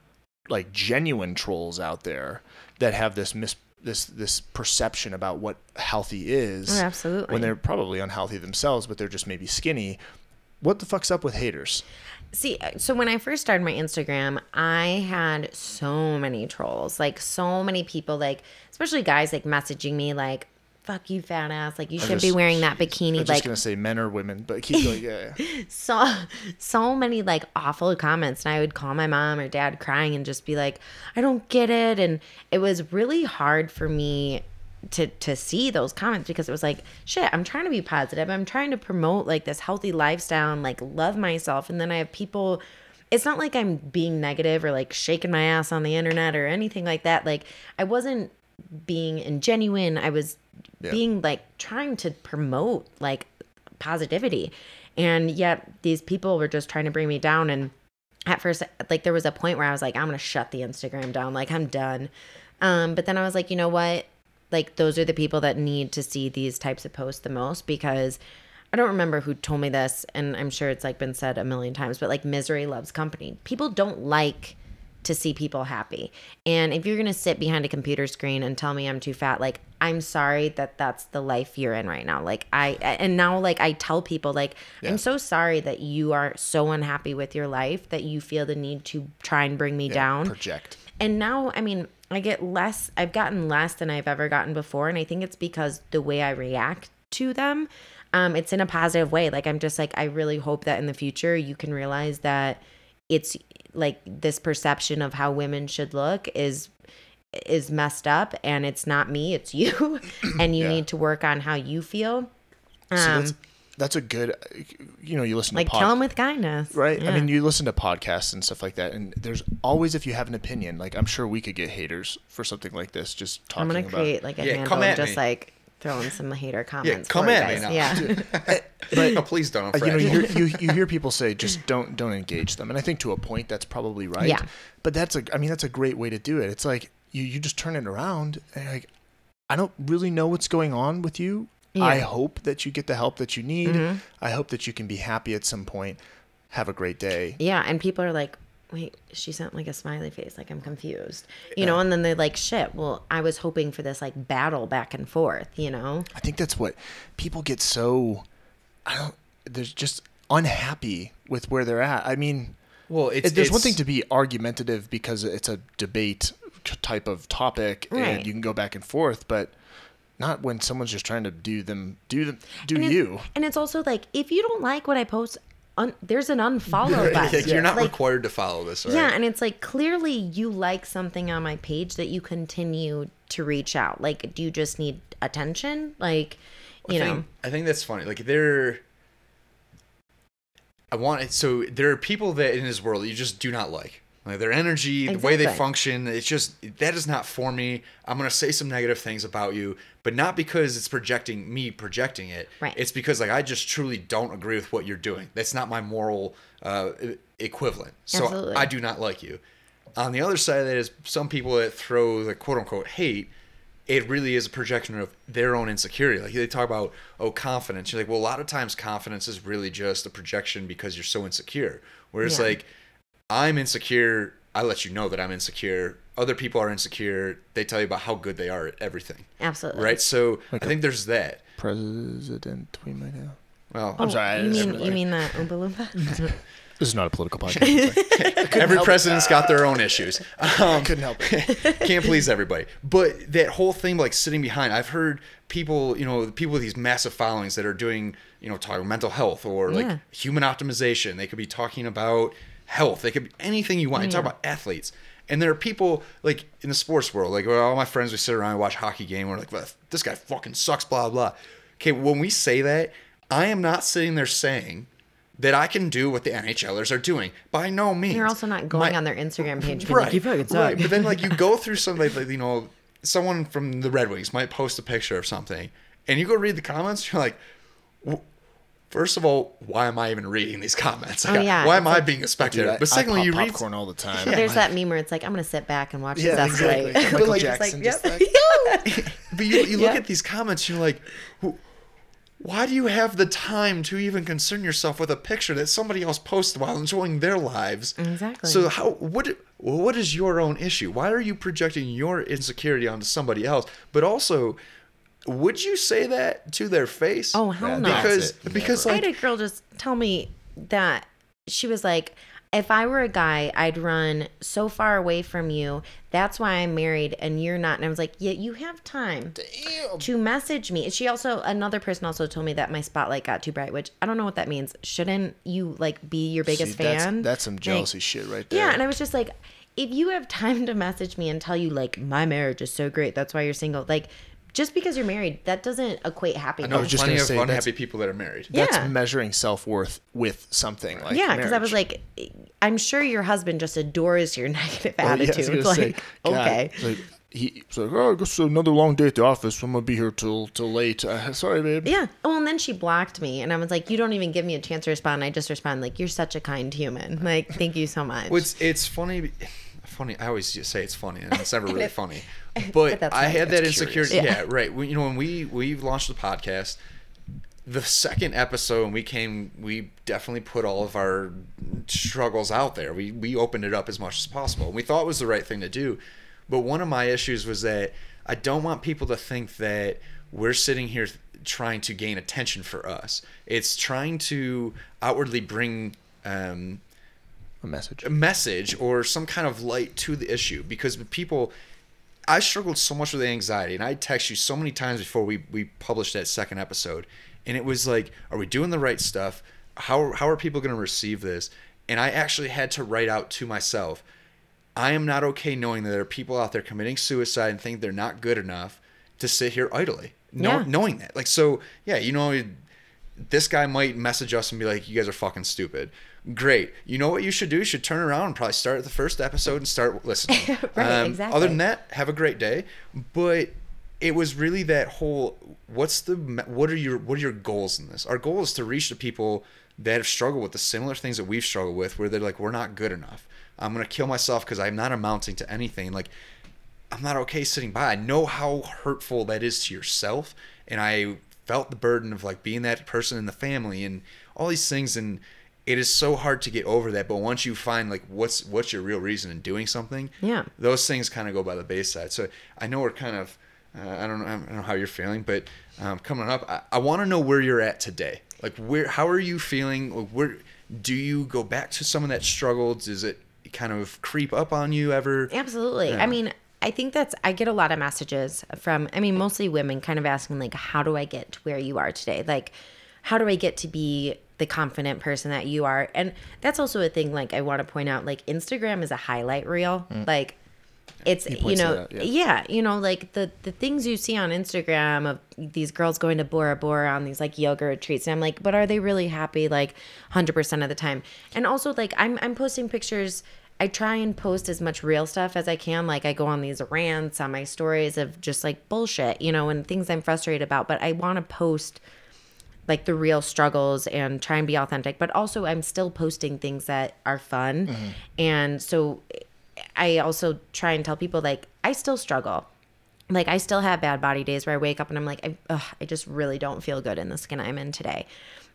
like genuine trolls out there that have this mis this this perception about what healthy is Oh, absolutely. when they're probably unhealthy themselves but they're just maybe skinny what the fuck's up with haters See, uh, so when I first started my Instagram, I had so many trolls, like so many people, like especially guys, like messaging me, like "fuck you, fat ass," like you should be wearing that bikini i'm like gonna say men or women but keep going yeah, yeah. so so many like awful comments and i would call my mom or dad crying and just be like i don't get it. And it was really hard for me to to see those comments because it was like shit i'm trying to be positive. I'm trying to promote like this healthy lifestyle and like love myself. And then i have people it's not like i'm being negative or like shaking my ass on the internet or anything like that. Like i wasn't being ingenuine. I was Yeah. being like trying to promote like positivity. And yet these people were just trying to bring me down. And at first like there was a point where i was like i'm gonna shut the instagram down. Like i'm done. Um but then i was like you know what? Like those are the people that need to see these types of posts the most because i don't remember who told me this and i'm sure it's like been said a million times but like misery loves company. People don't like to see people happy. And if you're going to sit behind a computer screen and tell me I'm too fat, like I'm sorry that that's the life you're in right now. Like I and now like I tell people like Yeah. I'm so sorry that you are so unhappy with your life that you feel the need to try and bring me Yeah, down. project And now, I mean, I get less, I've gotten less than I've ever gotten before. And I think it's because the way I react to them, um, it's in a positive way. Like, I'm just like, I really hope that in the future you can realize that it's like this perception of how women should look is is messed up and it's not me it's you and you Yeah. need to work on how you feel so that's Um, that's a good you know you listen like to pod- kill them with kindness Right. I mean, you listen to podcasts and stuff like that, and there's always, if you have an opinion, like I'm sure we could get haters for something like this. Just talking i'm gonna about. create like a Yeah, handle and just me. like throw in some hater comments. Yeah, come for you at me now. Yeah. but no, please don't. I'm Uh, you know, you hear, you, you hear people say just don't don't engage them, and I think to a point that's probably right. Yeah. But that's a I mean that's a great way to do it. It's like you you just turn it around and like I don't really know what's going on with you. I hope that you get the help that you need. Mhm. I hope that you can be happy at some point. Have a great day. Yeah, and people are like, wait, she sent like a smiley face, like I'm confused, you know, and then they're like, shit, well, I was hoping for this like battle back and forth, you know? I think that's what people get so I don't they're just unhappy with where they're at. I mean, well, it's, it, there's one thing to be argumentative because it's a debate type of topic Right. and you can go back and forth, but not when someone's just trying to do them do them do And it- you. And it's also like, if you don't like what I post, un- there's an unfollow button. Like, you're not Like, required to follow this. Right? Yeah, and it's like clearly you like something on my page that you continue to reach out. Like, do you just need attention? Like, you I know, think, I think that's funny. Like there, I want it. So there are people that in this world you just do not like. Like their energy, the way they function, it's just that is not for me. I'm gonna say some negative things about you, but not because it's projecting me projecting it. Right. It's because like I just truly don't agree with what you're doing. That's not my moral uh, equivalent. So Absolutely. I do not like you. On the other side of that is some people that throw the quote unquote hate. It really is a projection of their own insecurity. Like they talk about, oh, confidence. You're like, well, a lot of times confidence is really just a projection because you're so insecure. Whereas Yeah. like, I'm insecure. I let you know that I'm insecure. Other people are insecure. They tell you about how good they are at everything. absolutely. Right. So Like I a- think there's that. President we might have. Well, Oh, I'm sorry, I- You mean, you mean that Oompa Loompa? This is not a political podcast. every president's got their own issues. Um, Couldn't help it. can't please everybody. But that whole thing, like sitting behind, I've heard people, you know, people with these massive followings that are doing, you know, talking mental health or like Yeah. human optimization. They could be talking about health. They could be anything you want. You talk about athletes. And there are people like in the sports world, like well, all my friends, we sit around and watch a hockey game. We're like, well, this guy fucking sucks, blah blah. Okay, when we say that, I am not sitting there saying that I can do what the NHLers are doing. By no means. You're also not going My- on their Instagram page being like, you fucking suck. Right, but then like you go through something like you know, someone from the Red Wings might post a picture of something, and you go read the comments, you're like, "W- first of all, why am I even reading these comments? Oh, like, Oh, yeah, why am I being a Dude, spectator? I, but secondly, I pop you read popcorn all the time. There's that meme where it's like, I'm going to sit back and watch Yeah, this escalate. exactly. Michael Like, Jackson just just like, like- but you, you look Yeah. at these comments, you're like, why do you have the time to even concern yourself with a picture that somebody else posted while enjoying their lives? Exactly. So how what what is your own issue? Why are you projecting your insecurity onto somebody else? But also, would you say that to their face? Oh, hell Yeah, no. that's because it. because I like had a girl just tell me that she was like, if I were a guy, I'd run so far away from you. That's why I'm married and you're not. And I was like, yeah, you have time Damn. to message me. She also, another person also told me that my spotlight got too bright, which I don't know what that means. Shouldn't you like be your biggest See, that's, fan? that's some Like, jealousy shit right there. Yeah, and I was just like, if you have time to message me and tell you like my marriage is so great, that's why you're single. Like, just because you're married, that doesn't equate happiness. I know was just plenty gonna of say, unhappy that's- people that are married. Yeah. that's measuring self worth with something like yeah, because I was like, I'm sure your husband just adores your negative Well, yeah, I was attitude. gonna say, like, okay. it's like, he, he's like, oh, I guess another long day at the office. I'm gonna be here till till late. Uh, sorry, babe. Yeah. Well, and then she blocked me, and I was like, "You don't even give me a chance to respond." I just respond like, "You're such a kind human. Like, thank you so much." Well, it's it's funny. Funny. I always just say it's funny, and it's never really funny. but But I had that insecurity. curious. Yeah. right. We, you know, when we we launched the podcast, the second episode, and we came, we definitely put all of our struggles out there. We we opened it up as much as possible. We thought it was the right thing to do. But one of my issues was that I don't want people to think that we're sitting here trying to gain attention for us. It's trying to outwardly bring. Um, A message. a message or some kind of light to the issue because people I struggled so much with anxiety and I text you so many times before we we published that second episode and it was like are we doing the right stuff how how are people going to receive this and I actually had to write out to myself I am not okay knowing that there are people out there committing suicide and think they're not good enough to sit here idly know, Yeah. knowing that like so yeah you know this guy might message us and be like, "You guys are fucking stupid." Great. You know what you should do? You should turn around and probably start at the first episode and start listening. Right, Um, exactly. Other than that, have a great day. But it was really that whole what's the what are your what are your goals in this our goal is to reach the people that have struggled with the similar things that we've struggled with where they're like we're not good enough i'm gonna kill myself because i'm not amounting to anything like i'm not okay sitting by i know how hurtful that is to yourself and i felt the burden of like being that person in the family and all these things and it is so hard to get over that but once you find like what's what's your real reason in doing something Yeah. those things kind of go by the bayside so i know we're kind of uh, I don't know. I don't know how you're feeling, but um, coming up, I, I want to know where you're at today. Like, where? How are you feeling? Like, where do you go back to someone that struggled? Does it kind of creep up on you ever? Absolutely. Yeah. I mean, I think that's I get a lot of messages from I mean, mostly women kind of asking like how do I get to where you are today? Like how do I get to be the confident person that you are? And that's also a thing like I want to point out like Instagram is a highlight reel. Like it's you know out, yeah. you know like the the things you see on Instagram of these girls going to Bora Bora on these like yoga retreats and I'm like but are they really happy like 100% of the time and also like I'm I'm posting pictures I try and post as much real stuff as I can like I go on these rants on my stories of just like bullshit you know and things I'm frustrated about but I want to post like the real struggles and try and be authentic but also i'm still posting things that are fun. Mm-hmm. And so i also try and tell people like i still struggle. Like i still have bad body days where i wake up and i'm like i, ugh, I just really don't feel good in the skin i'm in today.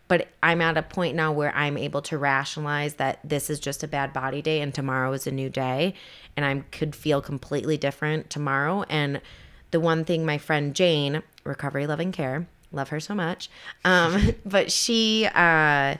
But i'm at a point now where i'm able to rationalize that this is just a bad body day and tomorrow is a new day and i could feel completely different tomorrow. And the one thing my friend jane recovery loving care love her so much. Um, but she uh,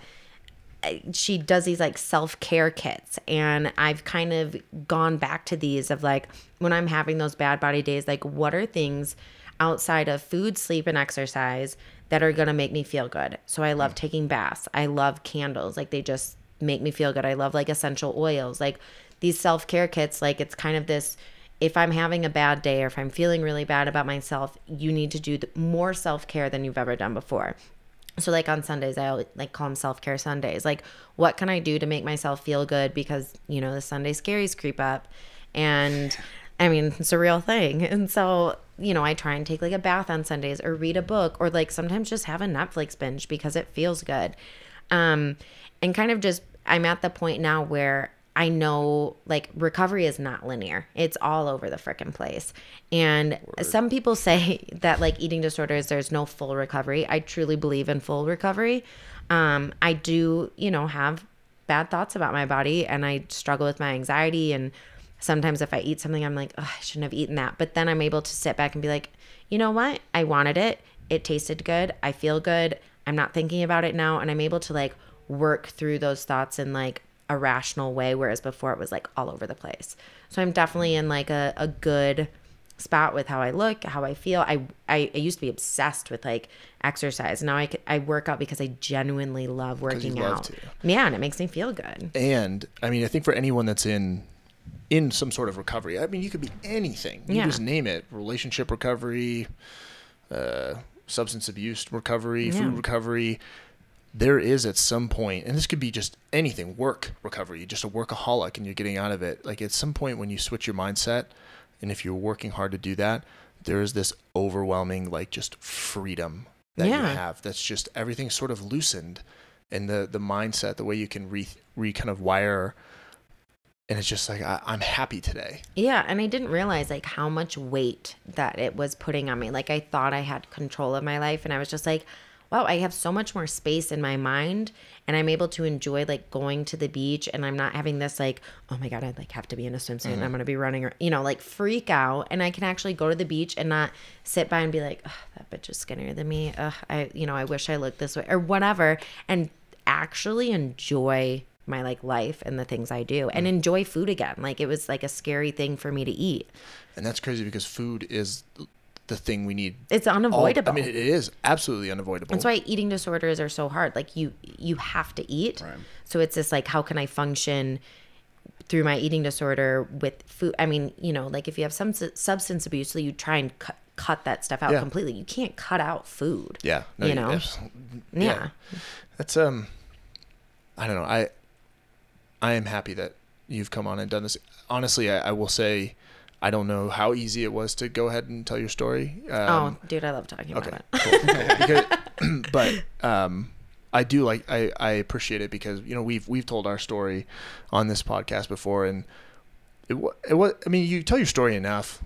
she does these like self-care kits. And i've kind of gone back to these of like when i'm having those bad body days like what are things outside of food sleep and exercise that are to make me feel good? So i love taking baths. I love candles. Like they just make me feel good. I love like essential oils. Like these self-care kits like it's kind of this if i'm having a bad day or if i'm feeling really bad about myself you need to do more self-care than you've ever done before so like on Sundays, I like call them self care Sundays. Like, what can I do to make myself feel good? Because you know the Sunday scaries creep up, and I mean it's a real thing. And so you know I try and take like a bath on Sundays or read a book or like sometimes just have a Netflix binge because it feels good. Um, and kind of just I'm at the point now where I know like recovery is not linear. It's all over the freaking place. And some people say that like eating disorders, there's no full recovery. I truly believe in full recovery. Um, I do, you know, have bad thoughts about my body and I struggle with my anxiety. And sometimes if I eat something, I'm like, oh, I shouldn't have eaten that. But then I'm able to sit back and be like, you know what? I wanted it. It tasted good. I feel good. I'm not thinking about it now. And I'm able to like work through those thoughts and like a rational way whereas before it was like all over the place so i'm definitely in like a, a good spot with how i look how i feel I, I i used to be obsessed with like exercise now I I work out because i genuinely love working love out to. yeah and it makes me feel good and I mean, I think for anyone that's in in some sort of recovery, I mean, you could be anything. You Yeah. just name it: relationship recovery, uh, substance abuse recovery, Yeah. food recovery. There is at some point, and this could be just anything, work recovery. Just a workaholic, and you're getting out of it. Like at some point, when you switch your mindset, and if you're working hard to do that, there is this overwhelming, like just freedom that you have. That's just everything sort of loosened, and the the mindset, the way you can re re kind of wire, and it's just like I, I'm happy today. Yeah, and I didn't realize like how much weight that it was putting on me. Like I thought I had control of my life and I was just like, wow, I have so much more space in my mind and I'm able to enjoy like going to the beach and I'm not having this like, oh my god, I'd like have to be in a swimsuit and mm-hmm. I'm going to be running or you know, like freak out and I can actually go to the beach and not sit by and be like, Ugh, that bitch is skinnier than me. Ugh, I you know, I wish I looked this way or whatever and actually enjoy my like life and the things I do and mm. enjoy food again. Like it was like a scary thing for me to eat. And that's crazy because food is the thing we need. It's all- unavoidable. I mean, it is absolutely unavoidable. That's why eating disorders are so hard. Like you you have to eat. Right. So it's just like how can I function through my eating disorder with food? I mean, you know, like if you have some substance abuse, so you try and cut cut that stuff out Yeah. completely. You can't cut out food. Yeah. No, You know? abs- Yeah. That's um I don't know. I I am happy that you've come on and done this. Honestly, I, I will say I don't know how easy it was to go ahead and tell your story. Um, oh, dude, I love talking Okay, about it. cool. because, but um, I do like I, I appreciate it because you know we've we've told our story on this podcast before, and it wa- it was I mean you tell your story enough,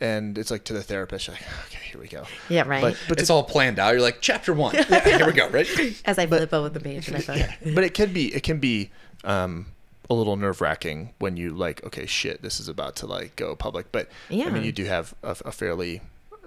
and it's like to the therapist you're like okay here we go. yeah, right. But but it's to- all planned out. You're like chapter one. yeah, Here we go. right? As I flip over the page, and I thought, but it can be it can be um, a little nerve wracking when you like okay shit this is about to like go public, but yeah, I mean you do have a, a fairly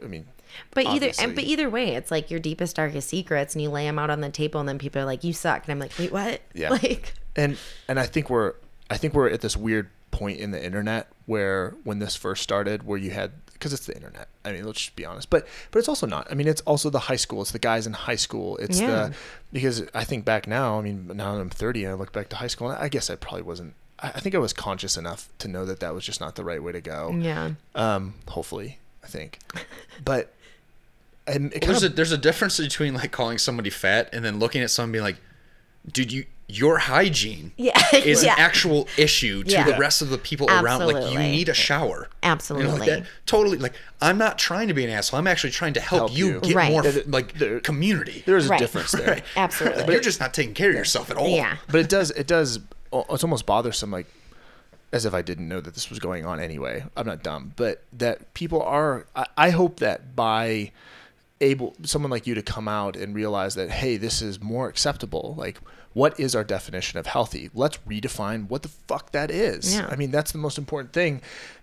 I mean But either and, but either way, it's like your deepest darkest secrets, and you lay them out on the table, and then people are like, "You suck," and I'm like, "Wait, what?" Yeah. Like, and and I think we're I think we're at this weird point in the internet where when this first started, where you had because it's the internet. I mean, let's just be honest. But but it's also not. I mean, it's also the high school. It's the guys in high school. It's Yeah. the because I think back now. I mean, now that I'm 30 and I look back to high school, And I guess I probably wasn't. I I think I was conscious enough to know that that was just not the right way to go. yeah, Um, hopefully, I think. But and it kind There's a there's a difference between like calling somebody fat and then looking at someone being like, dude, you your hygiene yeah, is yeah, an actual issue to Yeah. the rest of the people around. Like you need a shower. You know, absolutely. like that, totally. Like I'm not trying to be an asshole. I'm actually trying to help, Help you, you. get Right. more like there- community. there is a Right. difference there. Right. Absolutely. But you're just not taking care of yourself at all. yeah, but it does it does it's almost bothersome like as if i didn't know that this was going on anyway i'm not dumb but that people are i, I hope that by able someone like you to come out and realize that hey this is more acceptable like what is our definition of healthy let's redefine what the fuck that is Yeah. i mean that's the most important thing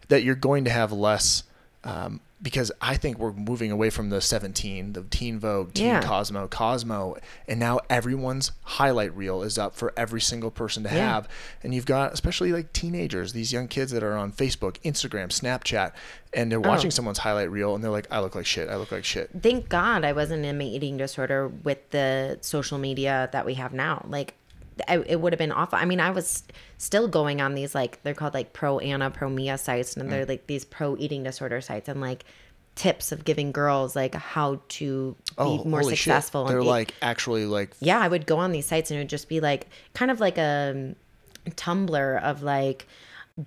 that you're going to have less um, because I think we're moving away from the 17, the Teen Vogue, Teen Yeah. Cosmo, Cosmo, and now everyone's highlight reel is up for every single person to Yeah. have. And you've got, especially like teenagers, these young kids that are on Facebook, Instagram, Snapchat, and they're watching Oh. someone's highlight reel and they're like, I look like shit. I look like shit. thank God I wasn't in my eating disorder with the social media that we have now. Like, I, it would have been awful. I mean, I was still going on these like they're called like pro Anna, pro Mia sites, and they're mm. like these pro eating disorder sites, and like tips of giving girls like how to be oh, more Oh, holy successful. Shit. They're like actually like yeah, I would go on these sites and it would just be like kind of like a Tumblr of like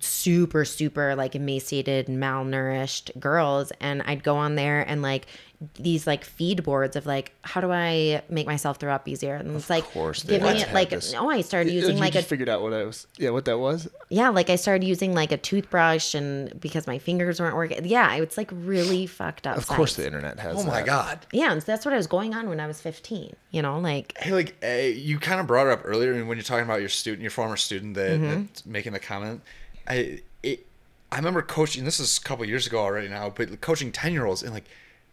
super super like emaciated malnourished girls and I'd go on there and like these like feed boards of like how do I make myself throw up easier and it's like course they giving had it to like this. oh I started using you like a figured out what I was yeah what that was yeah like I started using like a toothbrush and because my fingers weren't working yeah it's like really fucked up of course the internet has Oh my that. god. yeah and that's what I was going on when I was 15 you know like Hey, like uh, you kind of brought it up earlier when you're talking about your student, your former student that, Mm-hmm. that's making the comment. I it, I remember coaching. This is a couple years ago already now, but coaching ten year olds and like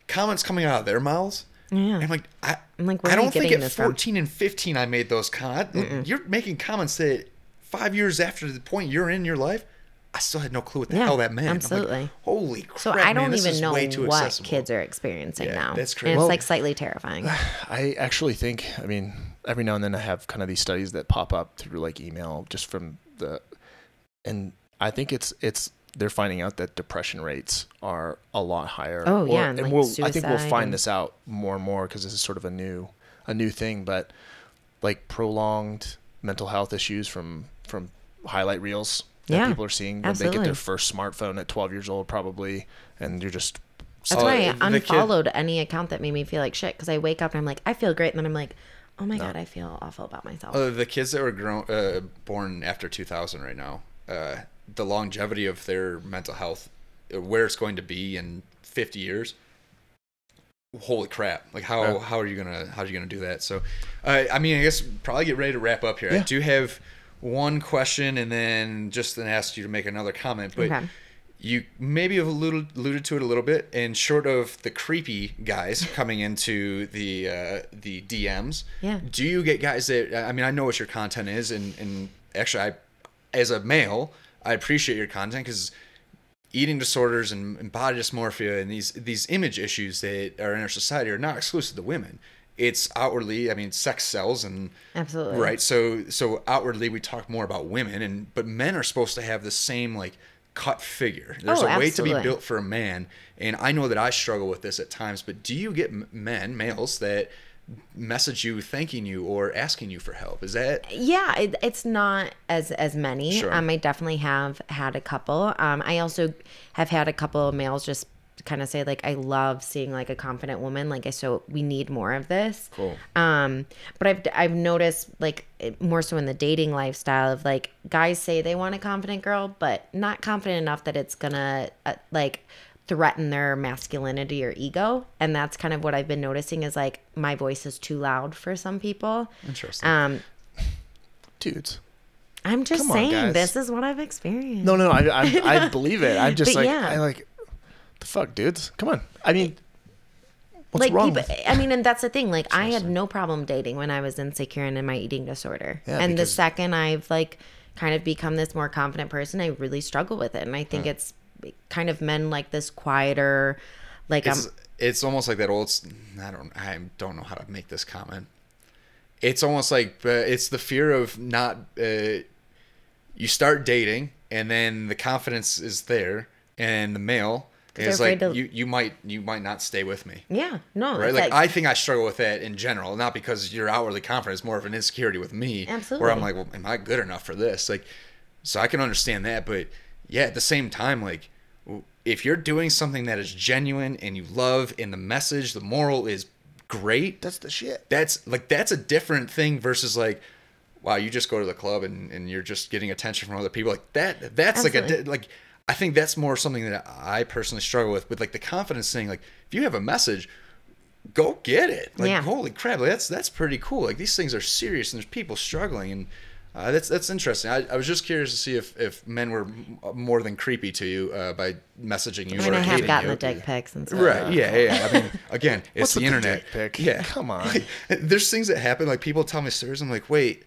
comments coming out of their mouths. Yeah. And I'm like, I, I'm like, I don't think getting at this from? 14 and 15 I made those comments. You're making comments that five years after the point you're in your life, I still had no clue what the Yeah, hell that meant. I'm like, absolutely. Holy crap! So I don't man, even know what accessible. kids are experiencing Yeah, now. that's And crazy. it's Well- like slightly terrifying. I actually think, I mean, every now and then I have kind of these studies that pop up through like email just from the, and I think it's, it's, they're finding out that depression rates are a lot higher. Oh, yeah, and, like, we'll, I think we'll find and- this out more and more because this is sort of a new, a new thing, but like prolonged mental health issues from, from highlight reels that Yeah, people are seeing when they get their first smartphone at 12 years old, probably. And you're just, That's Oh, why I the kid- unfollowed any account that made me feel like shit because I wake up and I'm like, I feel great. And then I'm like, oh my God, I feel awful about myself. Uh, the kids that were grown, uh, born after 2000 right now, uh, the longevity of their mental health, uh, where it's going to be in 50 years. Holy crap! Like how Yeah. how are you gonna how are you gonna do that? So, uh, I mean, I guess probably get ready to wrap up here. I do have one question, and then just then ask you to make another comment. But Okay. you maybe have alluded, alluded to it a little bit, and short of the creepy guys coming into the uh, the DMs, Yeah. do you get guys that I mean I know what your content is and and actually I as a male I appreciate your content because eating disorders and, and body dysmorphia and these these image issues that are in our society are not exclusive to women. It's outwardly I mean sex sells and Absolutely. right so so outwardly we talk more about women and but men are supposed to have the same like cut figure. There's Oh, a way to be built for a man and I know that I struggle with this at times but do you get men males that message you thanking you or asking you for help? Is that yeah it, it's not as as many Sure. um i definitely have had a couple um i also have had a couple of males just kind of say like i love seeing like a confident woman like i so we need more of this Cool. um but i've i've noticed like more so in the dating lifestyle of like guys say they want a confident girl but not confident enough that it's gonna uh, like threaten their masculinity or ego and that's kind of what i've been noticing is like my voice is too loud for some people interesting? um dudes. I'm just Come saying guys. this is what I've experienced. No, no, no. I, I, I believe it. I'm just But like, yeah. I like, the fuck, dudes. Come on. I mean, what's like wrong? people, I mean, and that's the thing. Like, I had no problem dating when I was insecure and in my eating disorder. Yeah, and the second I've like kind of become this more confident person, I really struggle with it. And I think it's kind of men like this quieter, like um, it's I'm. it's almost like that old. I don't I don't know how to make this comment. It's almost like uh, it's the fear of not. Uh, you start dating, and then the confidence is there, and the male is like to- you. You might you might not stay with me. Yeah, no, Right, it's like, I think I struggle with that in general, not because you're outwardly confident. It's more of an insecurity with me, Absolutely. where I'm like, well, am I good enough for this? Like, so I can understand that, but yeah, at the same time, like, if you're doing something that is genuine and you love, and the message, the moral is great, that's the shit. that's like that's a different thing versus like, wow, you just go to the club and, and you're just getting attention from other people. Like that, that's like a like. I think that's more something that I personally struggle with, with like the confidence thing. Like, if you have a message, go get it. Like, Yeah. holy crap, like, that's that's pretty cool. Like, these things are serious, and there's people struggling, and uh, that's that's interesting. I, I was just curious to see if, if men were m- more than creepy to you uh, by messaging you I mean, or I have gotten you. the dick pics and stuff. Right? Yeah, yeah. yeah. I mean, again, it's What's the with the internet. dick pic? Yeah, Come on. There's things that happen. Like people tell me stories. I'm like, wait,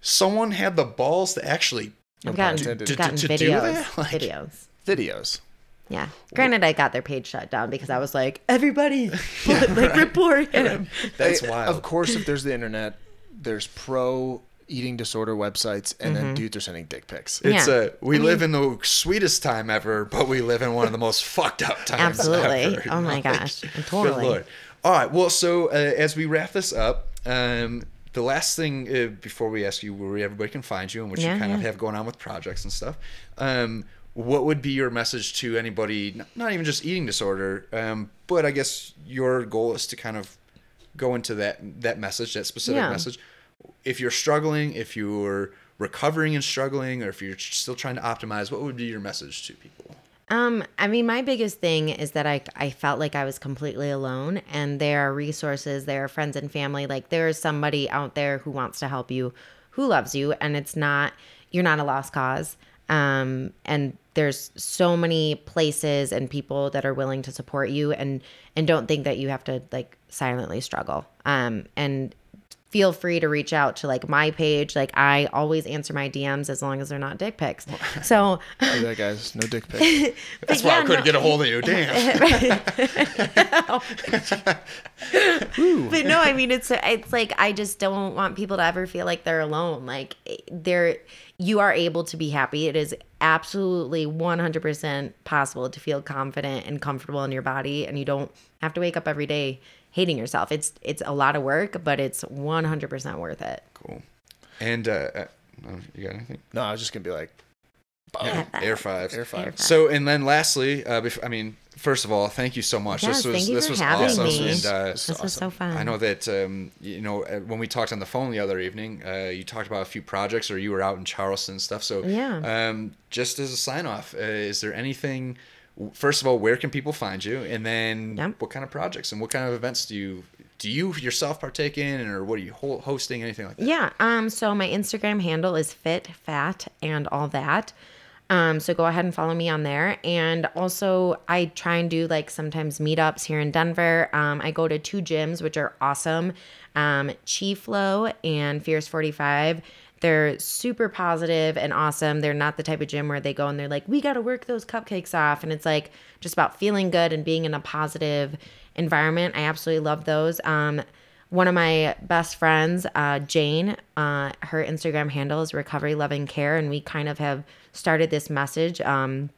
someone had the balls to actually I've gotten, intended. To- gotten to do videos. that? Like- videos. Videos. Yeah. Granted, I got their page shut down because I was like, everybody, like report him. That's wild. Of course, if there's the internet, there's pro eating disorder websites, and then dudes are sending dick pics. It's Yeah. uh, we live in the sweetest time ever, but we live in one of the most fucked up times. Absolutely. ever. Oh my Like, gosh. Good lord. All right. Well, so uh, as we wrap this up, um, the last thing uh, before we ask you where everybody can find you and what Yeah, you kind of have going on with projects and stuff, um, what would be your message to anybody? Not even just eating disorder, um, but I guess your goal is to kind of go into that that message, that specific Yeah. message. If you're struggling, if you're recovering and struggling, or if you're still trying to optimize, what would be your message to people? Um, I mean, my biggest thing is that I, I felt like I was completely alone, and there are resources, there are friends and family. Like, there is somebody out there who wants to help you, who loves you, and it's not, you're not a lost cause. Um, and there's so many places and people that are willing to support you and and don't think that you have to like silently struggle. Um, and feel free to reach out to like my page. Like I always answer my DMs as long as they're not dick pics. So Look at that, guys. No dick pic. That's why I couldn't no- get a hold of you. Damn. but no, I mean it's it's like I just don't want people to ever feel like they're alone. Like eh, they're you are able to be happy. It is absolutely 100% possible to feel confident and comfortable in your body and you don't have to wake up every day hating yourself. It's it's a lot of work, but it's 100% worth it. cool. And uh, uh, you got anything? No, I was just gonna be like, Yeah, Air five. Air five. So and then lastly, uh, bef- I mean, first of all, thank you so much. Yes, this was thank you this for was having awesome, me. and uh, This was so fun. I know that um, you know uh, when we talked on the phone the other evening, uh, you talked about a few projects, or you were out in Charleston and stuff. So Yeah. um, just as a sign off, uh, is there anything? First of all, where can people find you, and then what kind of projects and what kind of events do you do you yourself partake in, or what are you hosting, anything like that? Yeah. Um. So my Instagram handle is fit, fat, and all that. Um. So go ahead and follow me on there. And also, I try and do like sometimes meetups here in Denver. Um. I go to two gyms which are awesome. Um. Chi Flow and Fierce Forty Five. They're super positive and awesome. They're not the type of gym where they go and they're like, we got to work those cupcakes off. And it's like just about feeling good and being in a positive environment. I absolutely love those. Um, one of my best friends, uh, Jane, uh, her Instagram handle is Recovery Loving Care, and we kind of have started this message, um,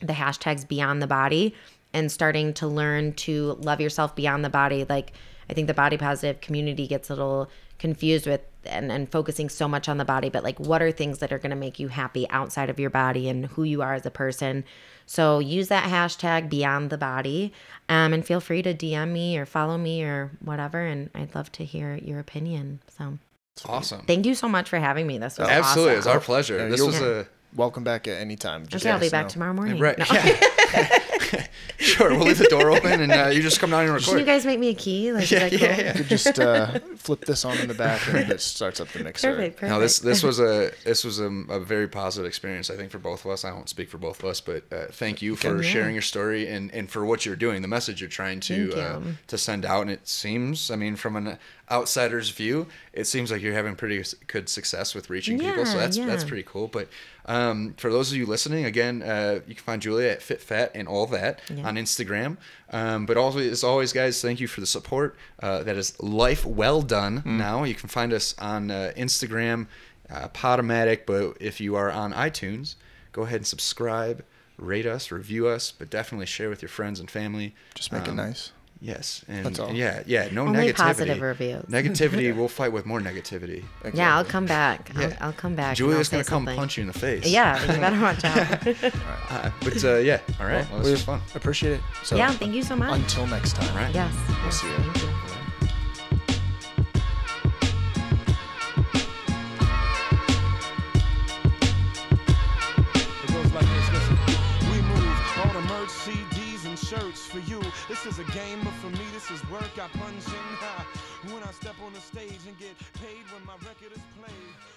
the hashtags Beyond the Body, and starting to learn to love yourself beyond the body. Like I think the body positive community gets a little confused with and, and focusing so much on the body, but like what are things that are going to make you happy outside of your body and who you are as a person. So use that hashtag beyond the body um, and feel free to DM me or follow me or whatever. And I'd love to hear your opinion. So Awesome. thank you so much for having me. This was Absolutely. awesome. It's our pleasure. Yeah, this you're- was a Welcome back at any time. Just Okay, I'll be back know. tomorrow morning. right. No. Yeah. sure. We'll leave the door open and uh, you just come down and record. Can you guys make me a key? Like, is Yeah, that cool? yeah, yeah. You could just uh, flip this on in the back and it starts up the mixer. Perfect, perfect. No, this this was a this was a, a very positive experience. I think for both of us. I won't speak for both of us, but uh, thank you for Yeah. sharing your story and, and for what you're doing, the message you're trying to Thank uh, to send out. And it seems, I mean, from an outsider's view, it seems like you're having pretty good success with reaching people. So Yeah, that's that's pretty cool. But um, for those of you listening, again, uh, you can find Julia at Fit Fat and all that Yeah. on Instagram. Um, but also, as always, guys, thank you for the support. Uh, that is life well done. Now you can find us on uh, Instagram, uh, Podomatic. But if you are on iTunes, go ahead and subscribe, rate us, review us, but definitely share with your friends and family. Just make it Um, nice. Yes, and, That's all. yeah, yeah, no Only negativity. positive reviews. Negativity, we'll fight with more negativity. Yeah, I'll come back. Yeah. I'll, I'll come back. Julia's gonna come something. punch you in the face. Yeah, you better watch out. Uh, but uh, yeah, all right. Well, this we was fun. appreciate it. So yeah, thank you so much. until next time. right? yes. We'll yes, see you. Thank you. This is a game, but for me, this is work. I punch in high when I step on the stage and get paid when my record is played.